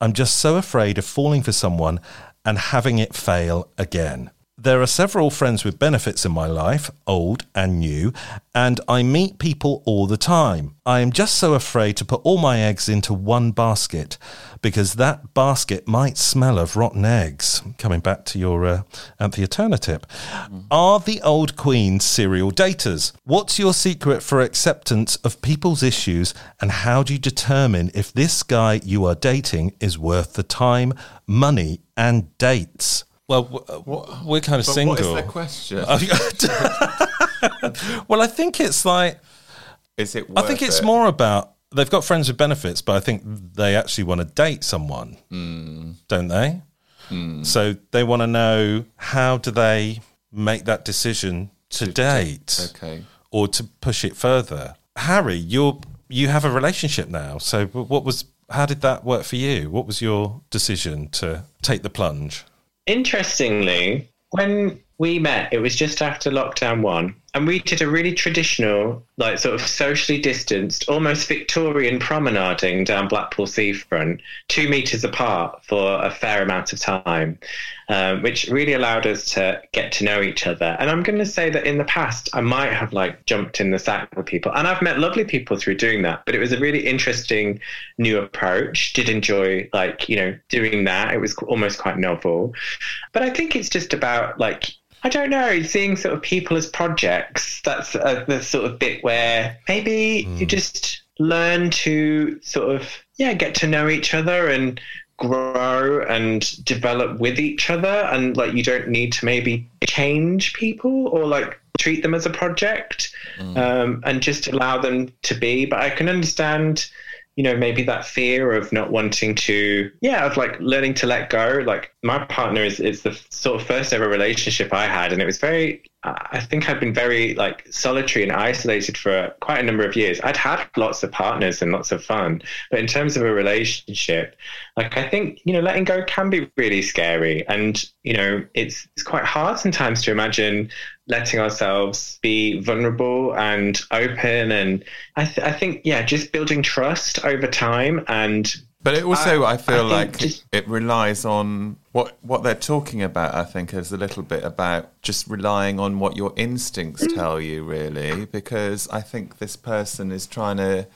I'm just so afraid of falling for someone and having it fail again. There are several friends with benefits in my life, old and new, and I meet people all the time. I am just so afraid to put all my eggs into one basket because that basket might smell of rotten eggs. Coming back to your uh, Anthea Turner tip. Are the old queens serial daters? What's your secret for acceptance of people's issues and how do you determine if this guy you are dating is worth the time, money, and dates? Well, w- we're kind of But single. what is the question? well, I think it's like is it? I think it's it? more about they've got friends with benefits, but I think they actually want to date someone, Hmm. don't they? So they want to know how do they make that decision to, date, Okay. or to push it further. Harry, you're you have a relationship now, so what was how did that work for you? What was your decision to take the plunge? Interestingly, when we met, it was just after lockdown one, and we did a really traditional, like sort of socially distanced, almost Victorian promenading down Blackpool seafront, two meters apart for a fair amount of time, um, which really allowed us to get to know each other. And I'm going to say that in the past, I might have like jumped in the sack with people, and I've met lovely people through doing that. But it was a really interesting new approach. Did enjoy like you know doing that. It was almost quite novel. But I think it's just about like I don't know, seeing sort of people as projects. That's uh, the sort of bit where maybe you just learn to sort of yeah get to know each other and grow and develop with each other and like you don't need to maybe change people or like treat them as a project um, and just allow them to be but i can understand you know maybe that fear of not wanting to yeah of like learning to let go. Like my partner is is the sort of first ever relationship i had and it was very i think i've been very like solitary and isolated for quite a number of years. I'd had lots of partners and lots of fun but in terms of a relationship like i think you know letting go can be really scary. And you know it's it's quite hard sometimes to imagine letting ourselves be vulnerable and open. And I, th- I think yeah just building trust over time and But it also, I, I feel think like just- it relies on what what they're talking about. I think is a little bit about just relying on what your instincts mm. tell you, really, because I think this person is trying to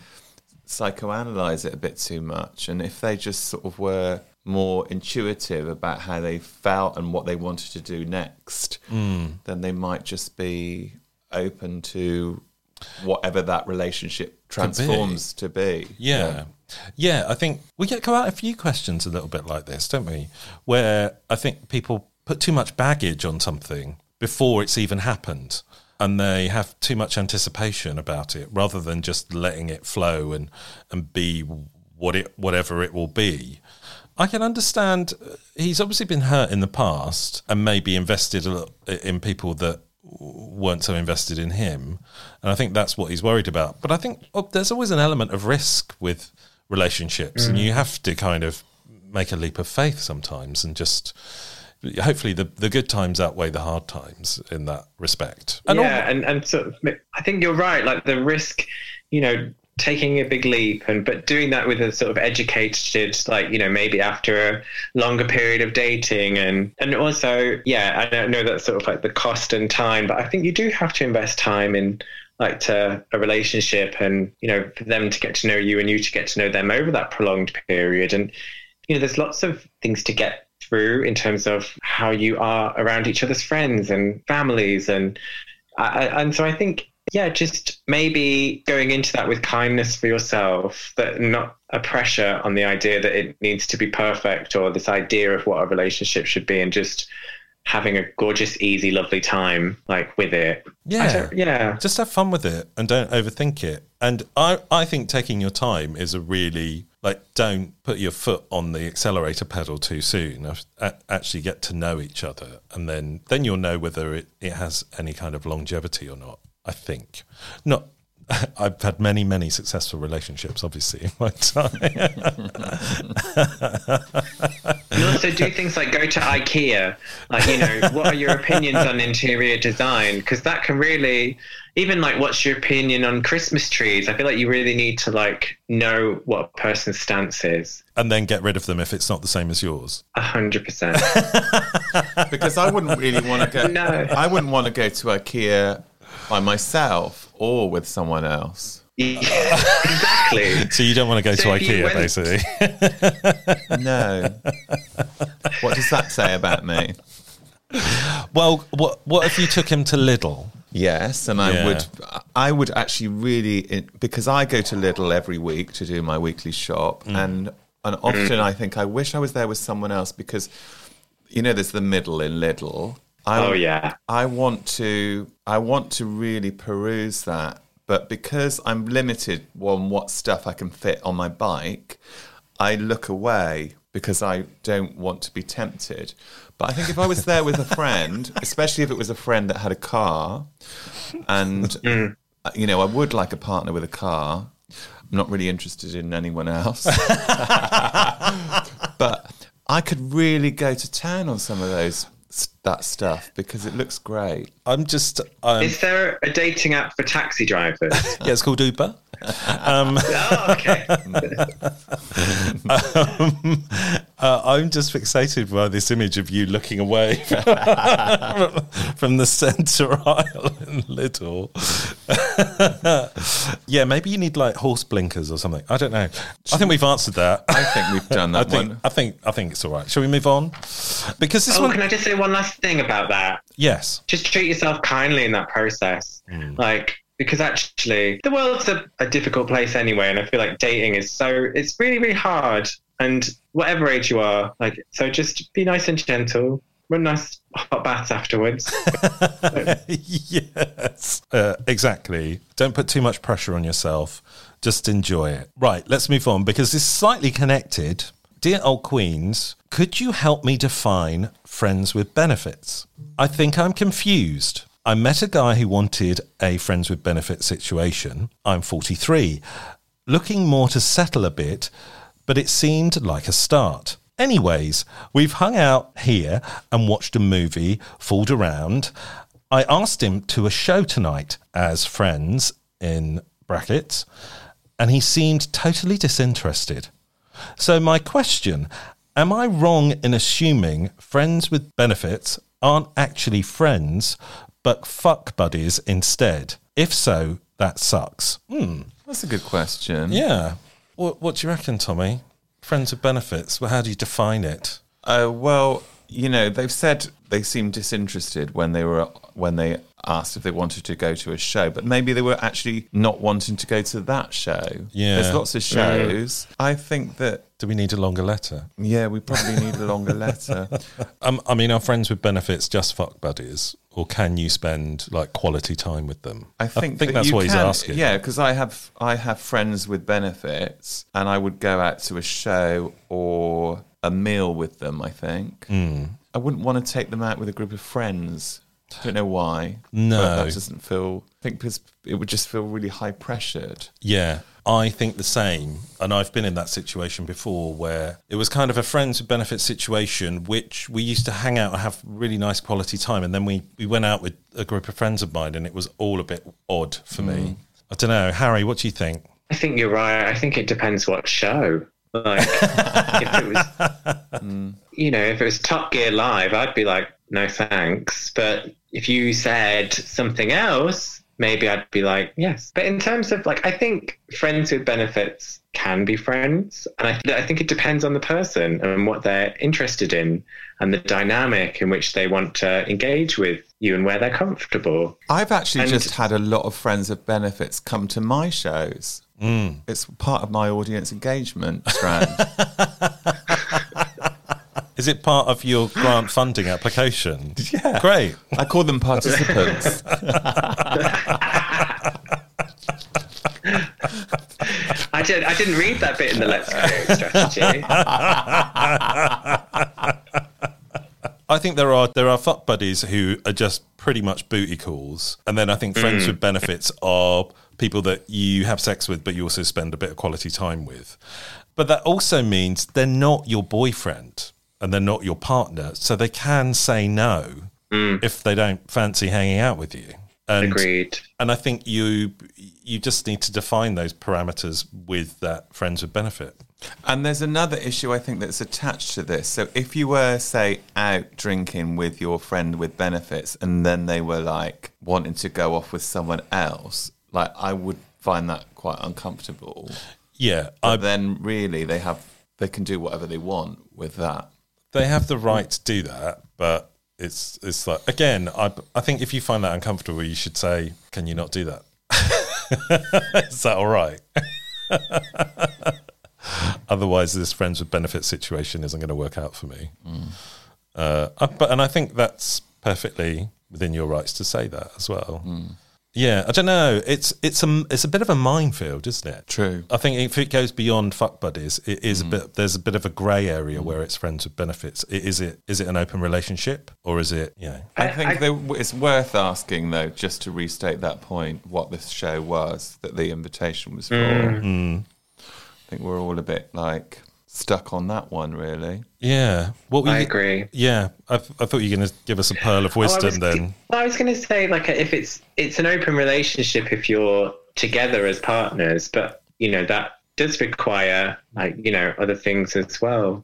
psychoanalyze it a bit too much. And if they just sort of were more intuitive about how they felt and what they wanted to do next, mm. then they might just be open to whatever that relationship transforms to be. Yeah. yeah. I think we get come out a few questions a little bit like this, don't we? Where I think people put too much baggage on something before it's even happened. And they have too much anticipation about it rather than just letting it flow and, and be what it whatever it will be. I can understand uh, he's obviously been hurt in the past and maybe invested a lot in people that weren't so invested in him. And I think that's what he's worried about. But I think oh, there's always an element of risk with relationships, and mm. you have to kind of make a leap of faith sometimes and just. Hopefully, the, the good times outweigh the hard times in that respect. And yeah, and and sort of, I think you're right. Like the risk, you know, taking a big leap and but doing that with a sort of educated, like you know, maybe after a longer period of dating, and and also, yeah, I don't know that's sort of like the cost and time, but I think you do have to invest time in like to a relationship, and you know, for them to get to know you and you to get to know them over that prolonged period, and you know, there's lots of things to get through in terms of how you are around each other's friends and families and I, and so I think yeah just maybe going into that with kindness for yourself that not a pressure on the idea that it needs to be perfect or this idea of what a relationship should be and just having a gorgeous easy lovely time like with it Yeah. yeah just have fun with it and don't overthink it. And I, I think taking your time is a really like don't put your foot on the accelerator pedal too soon. Actually get to know each other, and then then you'll know whether it, it has any kind of longevity or not. I think not. I've had many, many successful relationships, obviously, in my time. and also do things like go to IKEA. Like, you know, what are your opinions on interior design? Because that can really, even like, what's your opinion on Christmas trees? I feel like you really need to like know what a person's stance is. and then get rid of them if it's not the same as yours. A hundred percent. because I wouldn't really want to go. No. I wouldn't want to go to IKEA by myself or with someone else. exactly. So you don't want to go So to IKEA, went- basically. No. what does that say about me? well, what what if you took him to Lidl? Yes, and I Yeah. would. I would actually really because I go to Lidl every week to do my weekly shop, Mm. and and often I think I wish I was there with someone else because you know there's the middle in Lidl. I, Oh, yeah. I want to. I want to really peruse that, but because I'm limited on what stuff I can fit on my bike, I look away because I don't want to be tempted. But I think if I was there with a friend, especially if it was a friend that had a car, and uh, you know, I would like a partner with a car. I'm not really interested in anyone else, but I could really go to town on some of those that stuff because it looks great. I'm just. Um, Is there a dating app for taxi drivers? yeah, it's called Uber. Um, oh, okay. um, uh, I'm just fixated by this image of you looking away from the centre aisle in Lidl. yeah, maybe you need like horse blinkers or something. I don't know. I think we've answered that. I think we've done that I that think. one. I think. I think it's all right. Shall we move on? Because this oh, one. can I just say one last thing about that? yes. Just treat yourself kindly in that process. Like, because actually, the world's a, a difficult place anyway, and I feel like dating is so, it's really, really hard. And whatever age you are, like, so just be nice and gentle. Run nice hot baths afterwards. yes, uh, exactly. Don't put too much pressure on yourself. Just enjoy it. Right, let's move on because it's slightly connected. Dear old queens, could you help me define friends with benefits? I think I'm confused. I met a guy who wanted a friends with benefits situation. I'm 43, looking more to settle a bit, but it seemed like a start. Anyways, we've hung out here and watched a movie, fooled around. I asked him to a show tonight as friends in brackets, and he seemed totally disinterested. So, my question Am I wrong in assuming friends with benefits aren't actually friends, but fuck buddies instead? If so, that sucks. Hmm. That's a good question. Yeah. What, what do you reckon, Tommy? Friends with benefits, well, how do you define it? Uh, well, you know, they've said they seemed disinterested when they were when they asked if they wanted to go to a show, but maybe they were actually not wanting to go to that show. Yeah. There's lots of shows. I think that Do we need a longer letter? yeah, we probably need a longer letter. Um, I mean, are friends with benefits just fuck buddies, or can you spend like quality time with them? I think, that that's you what he's can- asking. Yeah, because I have I have friends with benefits, and I would go out to a show or a meal with them. I think Hmm. I wouldn't want to take them out with a group of friends. I don't know why. No. but that doesn't feel. I think because it would just feel really high pressured. Yeah, I think the same. And I've been in that situation before where it was kind of a friends with benefits situation, which we used to hang out and have really nice quality time. And then we, we went out with a group of friends of mine and it was all a bit odd for me. Mm. I don't know. Harry, what do you think? I think you're right. I think it depends what show. Like, if it was, mm. you know, if it was Top Gear Live, I'd be like, no thanks. But if you said something else, maybe I'd be like, yes. But in terms of like, I think friends with benefits can be friends. And I, I think it depends on the person and what they're interested in and the dynamic in which they want to engage with you and where they're comfortable. I've actually And- just had a lot of friends of benefits come to my shows. Mm. It's part of my audience engagement strand. Is it part of your grant funding application? Yeah. Great. I call them participants. I, did, I didn't read that bit in the Let's Go strategy. I think there are there are fuck buddies who are just pretty much booty calls, and then I think friends Mm. with benefits are people that you have sex with, but you also spend a bit of quality time with. But that also means they're not your boyfriend and they're not your partner, so they can say no mm. if they don't fancy hanging out with you. And, Agreed. And I think you you just need to define those parameters with that friends with benefit. And there's another issue I think that's attached to this. So if you were, say, out drinking with your friend with benefits and then they were like wanting to go off with someone else, like I would find that quite uncomfortable. Yeah, But then really they have they can do whatever they want with that. They have the right to do that, but it's it's like again, I I think if you find that uncomfortable, you should say, "Can you not do that? Is that all right? Otherwise, this friends with benefits situation isn't going to work out for me. Uh, I- but and I think that's perfectly within your rights to say that as well. Yeah, I don't know. It's it's a it's a bit of a minefield, isn't it? True. I think if it goes beyond fuck buddies, it is a bit. There's a bit of a grey area where it's friends with benefits. I- Is it is it an open relationship or is it you know? I think there- it's worth asking, though, just to restate that point, what this show was that the invitation was for. Mm. I think we're all a bit like stuck on that one, really. Yeah. What were I you- agree. Yeah, I, th- I thought you were going to give us a pearl of Oh, I wisdom was- then. I was going to say, like, if it's it's an open relationship if you're together as partners, but you know that does require like you know other things as well,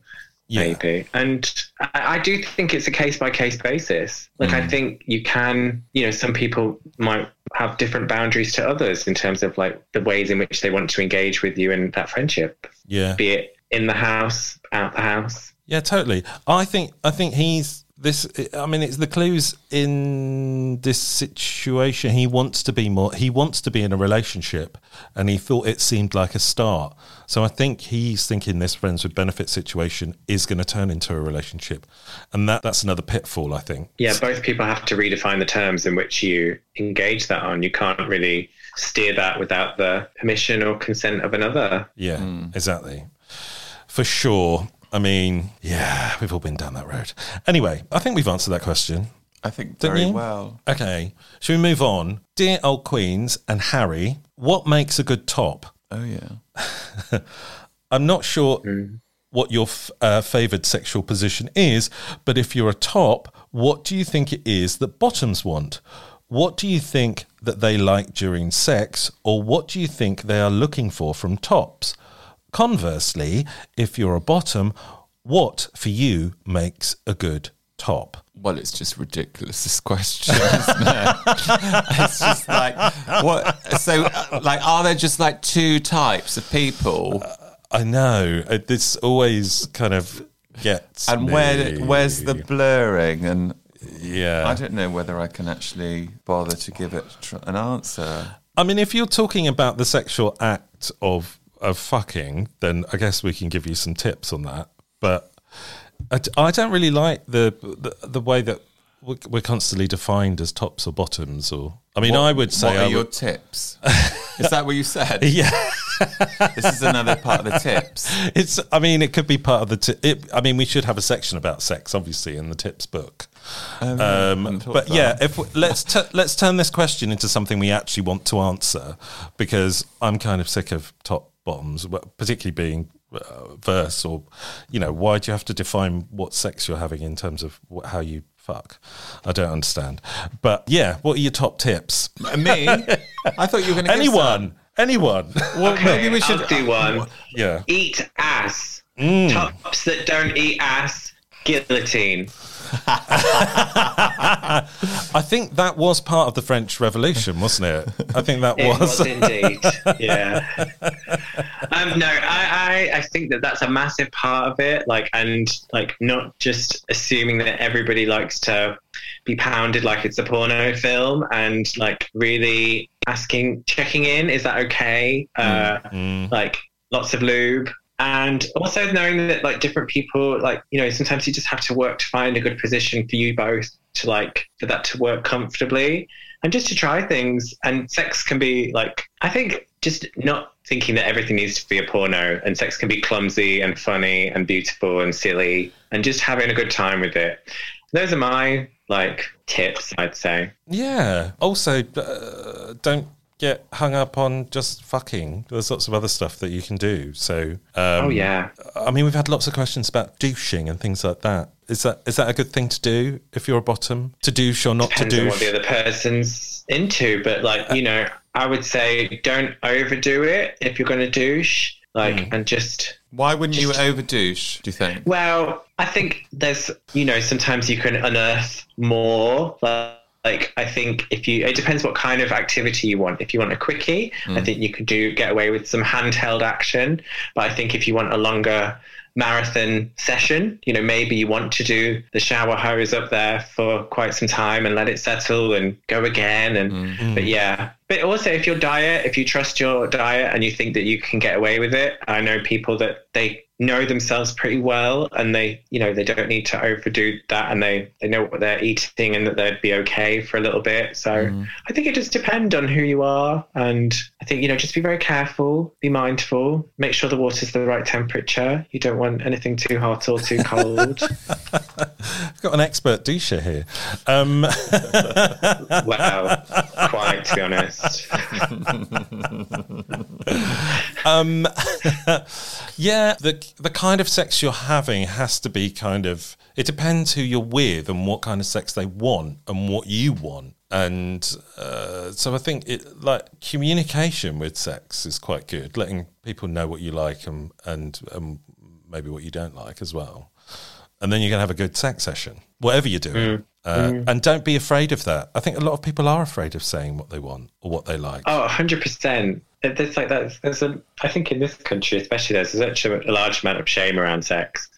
maybe. And I, I do think it's a case by case basis. Like, Mm. I think you can, you know, some people might have different boundaries to others in terms of like the ways in which they want to engage with you in that friendship, Yeah. be it in the house, out the house. Yeah, totally. I think I think he's this. I mean, it's the clues in this situation. He wants to be more. He wants to be in a relationship, and he thought it seemed like a start. So I think he's thinking this friends with benefit situation is going to turn into a relationship, and that that's another pitfall. I think. Yeah, both people have to redefine the terms in which you engage that on. You can't really steer that without the permission or consent of another. Yeah, hmm. exactly. For sure. I mean, yeah, we've all been down that road. Anyway, I think we've answered that question. I think Didn't very you? well. Okay. Shall we move on? Dear old queens and Harry, what makes a good top? Oh, yeah. I'm not sure what your f- uh, favoured sexual position is, but if you're a top, what do you think it is that bottoms want? What do you think that they like during sex, or what do you think they are looking for from tops? Conversely, if you're a bottom, what for you makes a good top? Well, it's just ridiculous. This question, isn't it? it's just like what? So, uh, like, are there just like two types of people? I know uh, this always kind of gets and me. where where's the blurring? And yeah, I don't know whether I can actually bother to give it tr- an answer. I mean, if you're talking about the sexual act of of fucking, then I guess we can give you some tips on that. But I don't really like the, the the way that we're we're constantly defined as tops or bottoms. Or I mean, What- I would say what are I your would- tips? Is that what you said? Yeah. this is another part of the tips. It's. I mean, it could be part of the. T- it, I mean, we should have a section about sex, obviously, in the tips book. Oh, I Um, but yeah, that. if we, let's t- let's turn this question into something we actually want to answer, because I'm kind of sick of top bottoms, well, particularly being uh, verse or, you know, why do you have to define what sex you're having in terms of wh- how you fuck? I don't understand. But yeah, what are your top tips? Me? I thought you were going to anyone, anyone. Well, Okay, maybe we should I'll do one. yeah. Eat ass. Mm. Tops that don't eat ass. Guillotine. I think that was part of the French Revolution, wasn't it? I think that It was. was indeed. yeah. Um, no, I, I, I think that that's a massive part of it. Like, and like not just assuming that everybody likes to be pounded like it's a porno film, and like really asking, checking in, is that okay? Uh, Mm. Like, lots of lube. And also knowing that like different people, like, you know, sometimes you just have to work to find a good position for you both to like, for that to work comfortably and just to try things. And sex can be like, I think just not thinking that everything needs to be a porno and sex can be clumsy and funny and beautiful and silly and just having a good time with it. Those are my like tips, I'd say. Yeah. Also, uh, don't get hung up on just fucking. There's lots of other stuff that you can do. So, um, Oh, yeah. I mean, we've had lots of questions about douching and things like that. Is that is that a good thing to do if you're a bottom? To douche or not Depends to on douche? what the other person's into, but like, you know, I would say don't overdo it if you're going to douche. Like, and just Why wouldn't you overdouche, do you think? Well, I think there's, you know, sometimes you can unearth more. Like, like, I think if you, it depends what kind of activity you want. If you want a quickie, I Mm. think you could do get away with some handheld action. But I think if you want a longer marathon session, you know, maybe you want to do the shower hose up there for quite some time and let it settle and go again. And but yeah, but also if your diet, if you trust your diet and you think that you can get away with it, I know people that they know themselves pretty well and they you know they don't need to overdo that and they they know what they're eating and that they'd be okay for a little bit. So i think it just depends on who you are and i think you know just be very careful be mindful make sure the water's the right temperature. You don't want anything too hot or too cold. I've got an expert doucher here. Um, wow quite to be honest. Um, yeah, the the kind of sex you're having has to be kind of. It depends who you're with and what kind of sex they want and what you want. And uh, so I think it like communication with sex is quite good, letting people know what you like and and um, maybe what you don't like as well. And then you're gonna have a good sex session, whatever you're doing. Uh, Mm. And don't be afraid of that. I think a lot of people are afraid of saying what they want or what they like. Oh, 100%. It- There's like that. There's a. I think in this country, especially, there's such a, a large amount of shame around sex.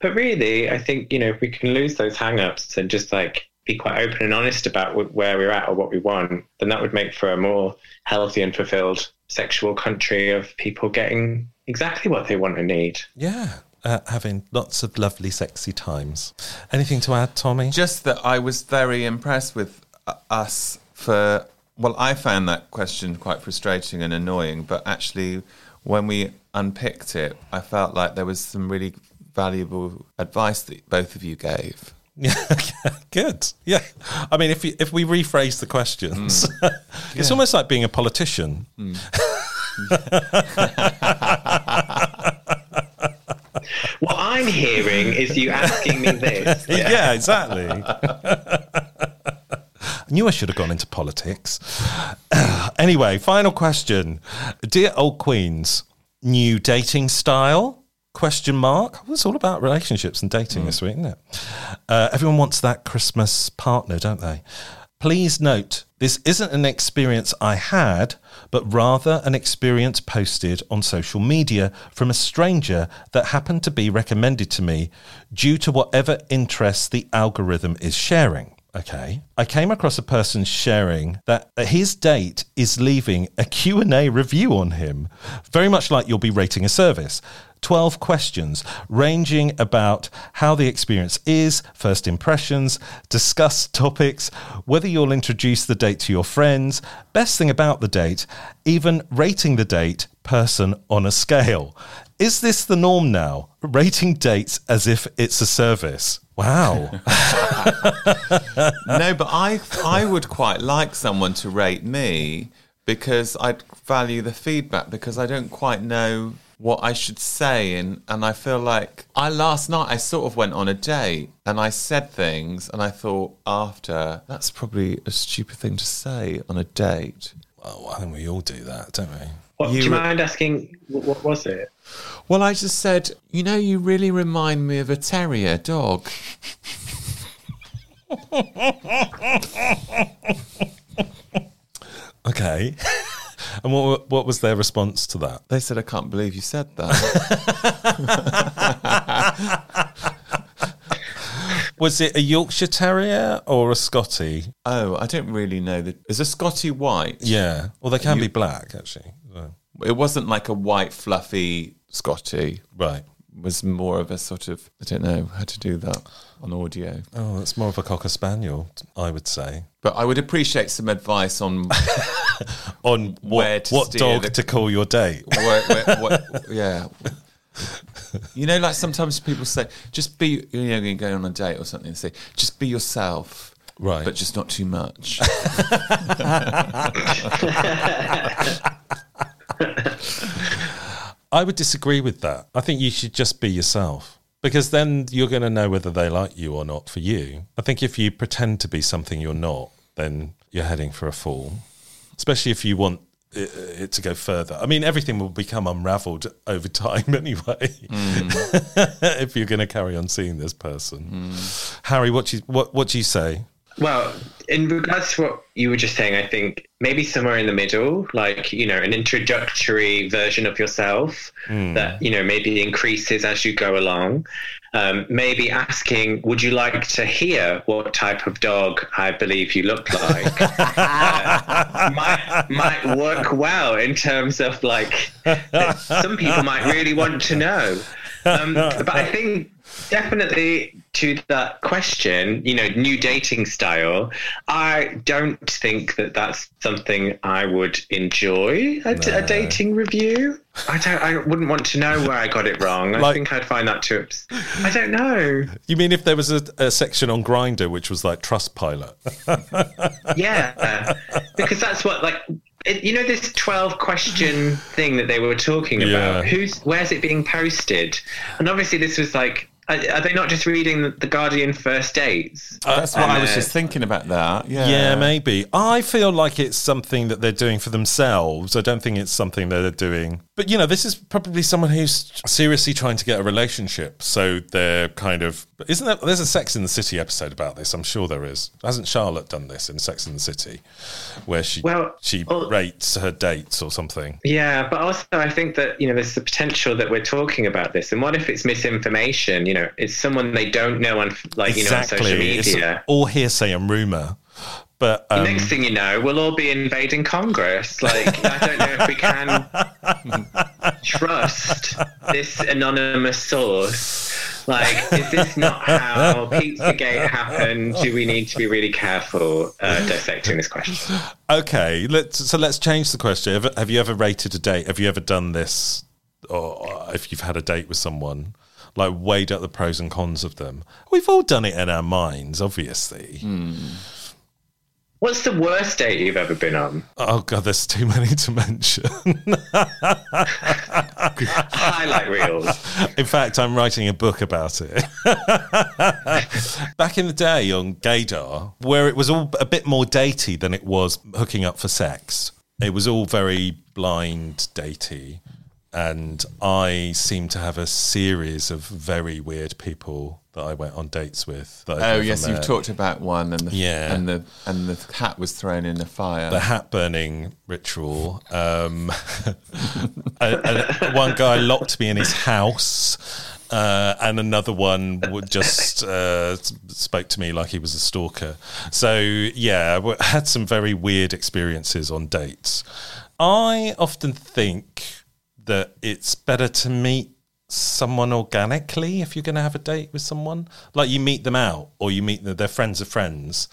But really, I think you know if we can lose those hang-ups and just like be quite open and honest about wh- where we're at or what we want, then that would make for a more healthy and fulfilled sexual country of people getting exactly what they want and need. Yeah, uh, having lots of lovely, sexy times. Anything to add, Tommy? Just that I was very impressed with uh, us for. Well, I found that question quite frustrating and annoying, but actually, when we unpicked it, I felt like there was some really valuable advice that both of you gave. Yeah, good. Yeah, I mean, if you, if we rephrase the questions, mm. it's Yeah. almost like being a politician. Mm. What I'm hearing is you asking me this. yeah. exactly. I knew I should have gone into politics. anyway, final question, dear old queens. new dating style? Question mark. Oh, It's all about relationships and dating this week, isn't it? Uh, everyone wants that Christmas partner, don't they? Please note, this isn't an experience I had, but rather an experience posted on social media from a stranger that happened to be recommended to me due to whatever interests the algorithm is sharing. Okay. I came across a person sharing that his date is leaving a Q&A review on him, very much like you'll be rating a service. 12 questions ranging about how the experience is, first impressions, discuss topics, whether you'll introduce the date to your friends, best thing about the date, even rating the date person on a scale. Is this the norm now? Rating dates as if it's a service. Wow. no, but I I would quite like someone to rate me because I'd value the feedback because I don't quite know what I should say and and I feel like I last night I sort of went on a date and I said things and I thought after that's probably a stupid thing to say on a date. Well, I think we all do that, don't we? What, do You you mind asking what, what was it? Well, I just said, you know, you really remind me of a terrier dog. Okay. and what what was their response to that? They said, I can't believe you said that. Was it a Yorkshire Terrier or a Scotty? oh, I don't really know. The, is a Scotty white? Yeah. Well, they can You- be black, actually. So- It wasn't like a white, fluffy Scotty. Right. It was more of a sort of, I don't know how to do that on audio. Oh, that's more of a Cocker Spaniel, I would say. But I would appreciate some advice on On Where what, to what dog the- to call your date. where, where, what, yeah. You know, like sometimes people say, just be, you know, you go on a date or something and say, just be yourself. Right. But just not too much. I would disagree with that. I think you should just be yourself because then you're going to know whether they like you or not for you. I think if you pretend to be something you're not, then you're heading for a fall, especially if you want it, it to go further. I mean, everything will become unraveled over time anyway. Mm. if you're going to carry on seeing this person, mm. Harry, what do you what what do you say? Well, in regards to what you were just saying, I think maybe somewhere in the middle, like, you know, an introductory version of yourself that, you know, maybe increases as you go along. Um, maybe asking, would you like to hear what type of dog I believe you look like? uh, might, might work well in terms of like, some people might really want to know. Um, but I think definitely to that question, you know, new dating style, I don't think that that's something I would enjoy a, a dating review. I don't. I wouldn't want to know where I got it wrong. I Like- think I'd find that too. I don't know. You mean if there was a, a section on Grindr which was like Trustpilot? Yeah, because that's what like. It, you know this twelve question thing that they were talking about. Yeah. Who's where's it being posted? And obviously, this was like, are, are they not just reading the, the Guardian first dates? That's what I was uh, just thinking about that. Yeah. Yeah, maybe. I feel like it's something that they're doing for themselves. I don't think it's something that they're doing. But, you know, this is probably someone who's seriously trying to get a relationship. So they're kind of. Isn't there. There's a Sex in the City episode about this. I'm sure there is. Hasn't Charlotte done this in Sex in the City? Where she, Well, she oh- rates her dates or something. Yeah, but also I think that you know there's the potential that we're talking about this, and what if it's misinformation? You know, it's someone they don't know on like you know on social It's media. all hearsay and rumour. But um, Next thing you know, we'll all be invading Congress. Like I don't know if we can trust this anonymous source. Like, is this not how Pizzagate happened? Do we need to be really careful uh, dissecting this question? Okay, let's so let's change the question. Have, have you ever rated a date? Have you ever done this, or if you've had a date with someone, like weighed up the pros and cons of them? We've all done it in our minds, obviously. What's the worst date you've ever been on? Oh god, there's too many to mention. Highlight reels. in fact, I'm writing a book about it. Back in the day on Gaydar, where it was all a bit more datey than it was hooking up for sex. It was all very blind datey. and I seem to have a series of very weird people that I went on dates with. Oh yes, you've talked about one, and the, Yeah. and the and the hat was thrown in the fire. the hat burning ritual. Um, and- and one guy locked me in his house, uh, and another one would just uh, spoke to me like he was a stalker. So yeah, I had some very weird experiences on dates. I often think that it's better to meet someone organically if you're going to have a date with someone. Like you meet them out, or you meet them, their friends of friends,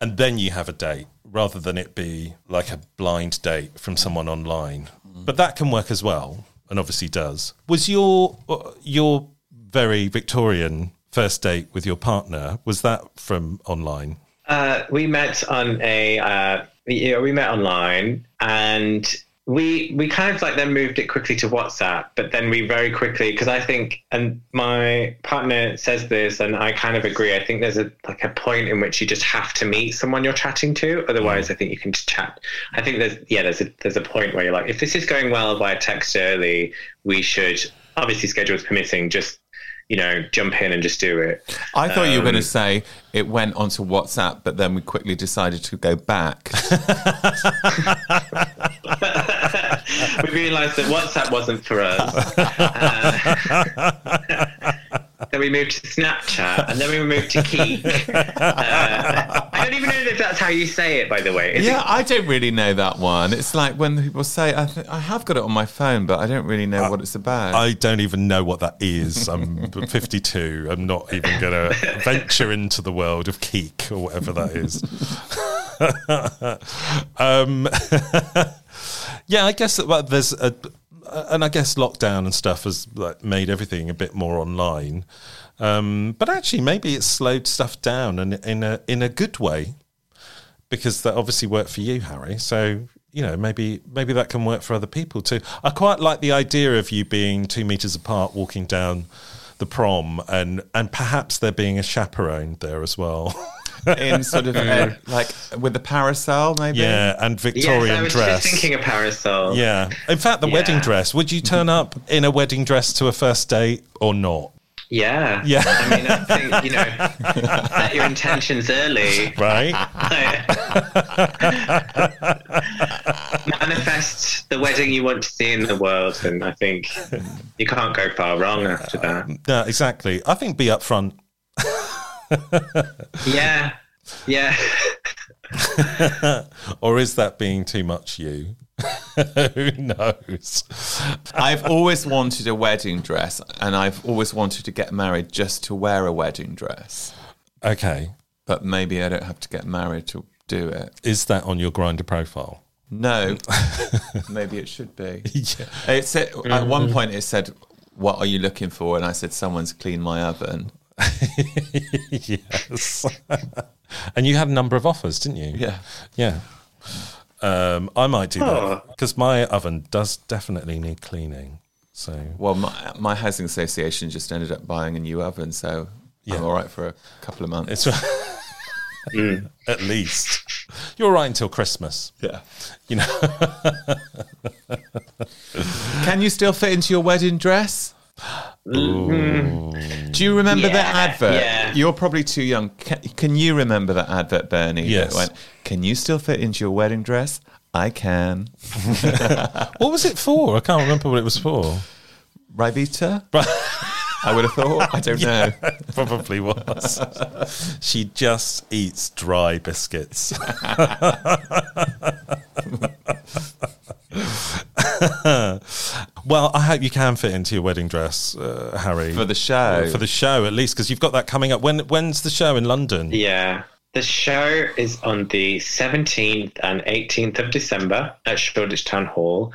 and then you have a date rather than it be like a blind date from someone online. But that can work as well, and obviously does. Was your uh, your very Victorian first date with your partner was that from online? Uh, we met on a uh, we met online and we we kind of like then moved it quickly to WhatsApp, but then we very quickly because I think and my partner says this and I kind of agree. I think there's a like a point in which you just have to meet someone you're chatting to. Otherwise, I think you can just chat. I think there's yeah there's a there's a point where you're like if this is going well via text early, we should obviously schedules permitting just you know jump in and just do it. I thought you were going to Um, say it went onto WhatsApp, but then we quickly decided to go back. we realised that WhatsApp wasn't for us. Uh, then we moved to Snapchat, and then we moved to Keek. Uh, I don't even know if that's how you say it, by the way. Is yeah, it- I don't really know that one. It's like when people say, I, th- I have got it on my phone, but I don't really know what it's about. I don't even know what that is. I'm 52. I'm not even going to venture into the world of Keek or whatever that is. um, yeah, I guess that, there's a, and I guess lockdown and stuff has like, made everything a bit more online. Um, but actually, maybe it's slowed stuff down and in a in a good way because that obviously worked for you, Harry. So you know, maybe maybe that can work for other people too. I quite like the idea of you being two meters apart, walking down the prom, and and perhaps there being a chaperone there as well. In sort of uh, like with the parasol, maybe. yeah, and Victorian yes, I was dress. just thinking a parasol. yeah, in fact, the Yeah. wedding dress. Would you turn up in a wedding dress to a first date or not? Yeah. Yeah. I mean, I think, you know, set your intentions early. Right. Manifest the wedding you want to see in the world, and I think you can't go far wrong after that. no, exactly. I think be upfront. Yeah. Yeah. or is that being too much you? Who knows? I've always wanted a wedding dress, and I've always wanted to get married just to wear a wedding dress. Okay. But maybe I don't have to get married to do it. Is that on your Grindr profile? No, maybe it should be. Yeah. It said at one point it said, "What are you looking for?" And I said, "Someone's cleaned my oven." yes. and you had a number of offers, didn't you? Yeah. Yeah. Um, I might do Oh. that because my oven does definitely need cleaning. So Well, my, my housing association just ended up buying a new oven, so Yeah. I'm all right for a couple of months. it's at least you're right until Christmas. yeah. You know. Can you still fit into your wedding dress? Do you remember that advert? yeah. You're probably too young. Can, can you remember that advert, Bernie? that Yes. went, can you still fit into your wedding dress? I can. what was it for? I can't remember what it was for. Ryvita? I would have thought. I don't know. Probably was. she just eats dry biscuits. well, I hope you can fit into your wedding dress, uh, Harry, For the show. For the show, at least, because you've got that coming up. When when's the show in London? Yeah. The show is on the 17th and 18th of December at Shoreditch Town Hall.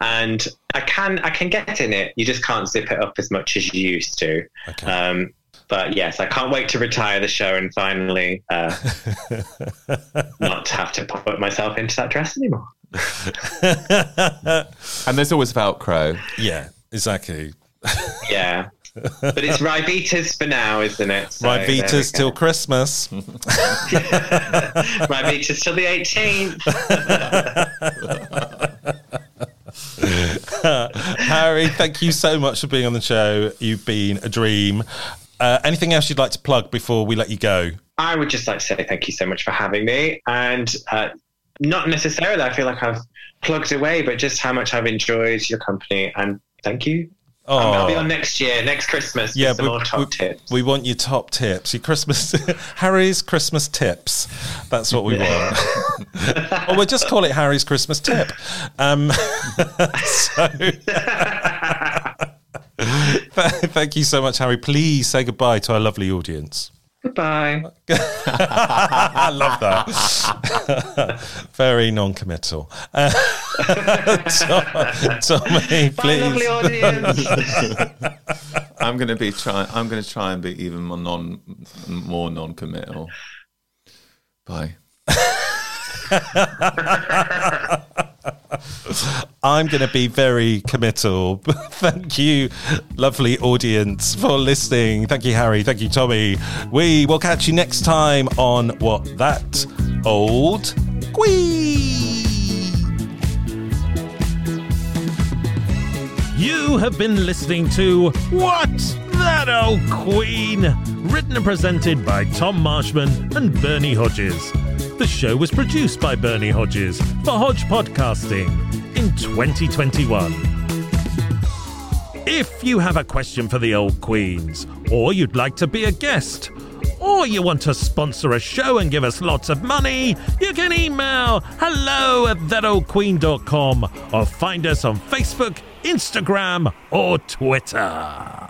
And I can I can get in it. You just can't zip it up as much as you used to. Okay. Um, but yes, I can't wait to retire the show and finally uh, not have to put myself into that dress anymore. And there's always Velcro. Yeah, exactly. Yeah. But it's Ryvitas for now, isn't it? So there we Ryvitas go. till Christmas. Ryvitas till the 18th. Harry, thank you so much for being on the show. You've been a dream. Uh, anything else you'd like to plug before we let you go? I would just like to say thank you so much for having me. And uh, not necessarily, I feel like I've plugged away, but just how much I've enjoyed your company. And thank you. Oh. Um, I'll be on next year, next Christmas. Yeah, we, we, tips. we want your top tips, your Christmas, Harry's Christmas tips. That's what we want. or we'll just call it Harry's Christmas tip. Um, so, thank you so much, Harry. Please say goodbye to our lovely audience. Goodbye. I love that. Very non-committal. Uh, Tom- Tommy, please. lovely audience. I'm going to be try. I'm going to try and be even more non, more non-committal. Bye. I'm going to be very committal. Thank you, lovely audience, for listening. Thank you, Harry. Thank you, Tommy. We will catch you next time on What That Old Queen. You have been listening to What That Old Queen, written and presented by Tom Marshman and Bernie Hodges. The show was produced by Bernie Hodges for Hodge Podcasting in 2021. If you have a question for the old queens, or you'd like to be a guest, or you want to sponsor a show and give us lots of money, you can email hello at thatoldqueen.com or find us on Facebook, Instagram, or Twitter.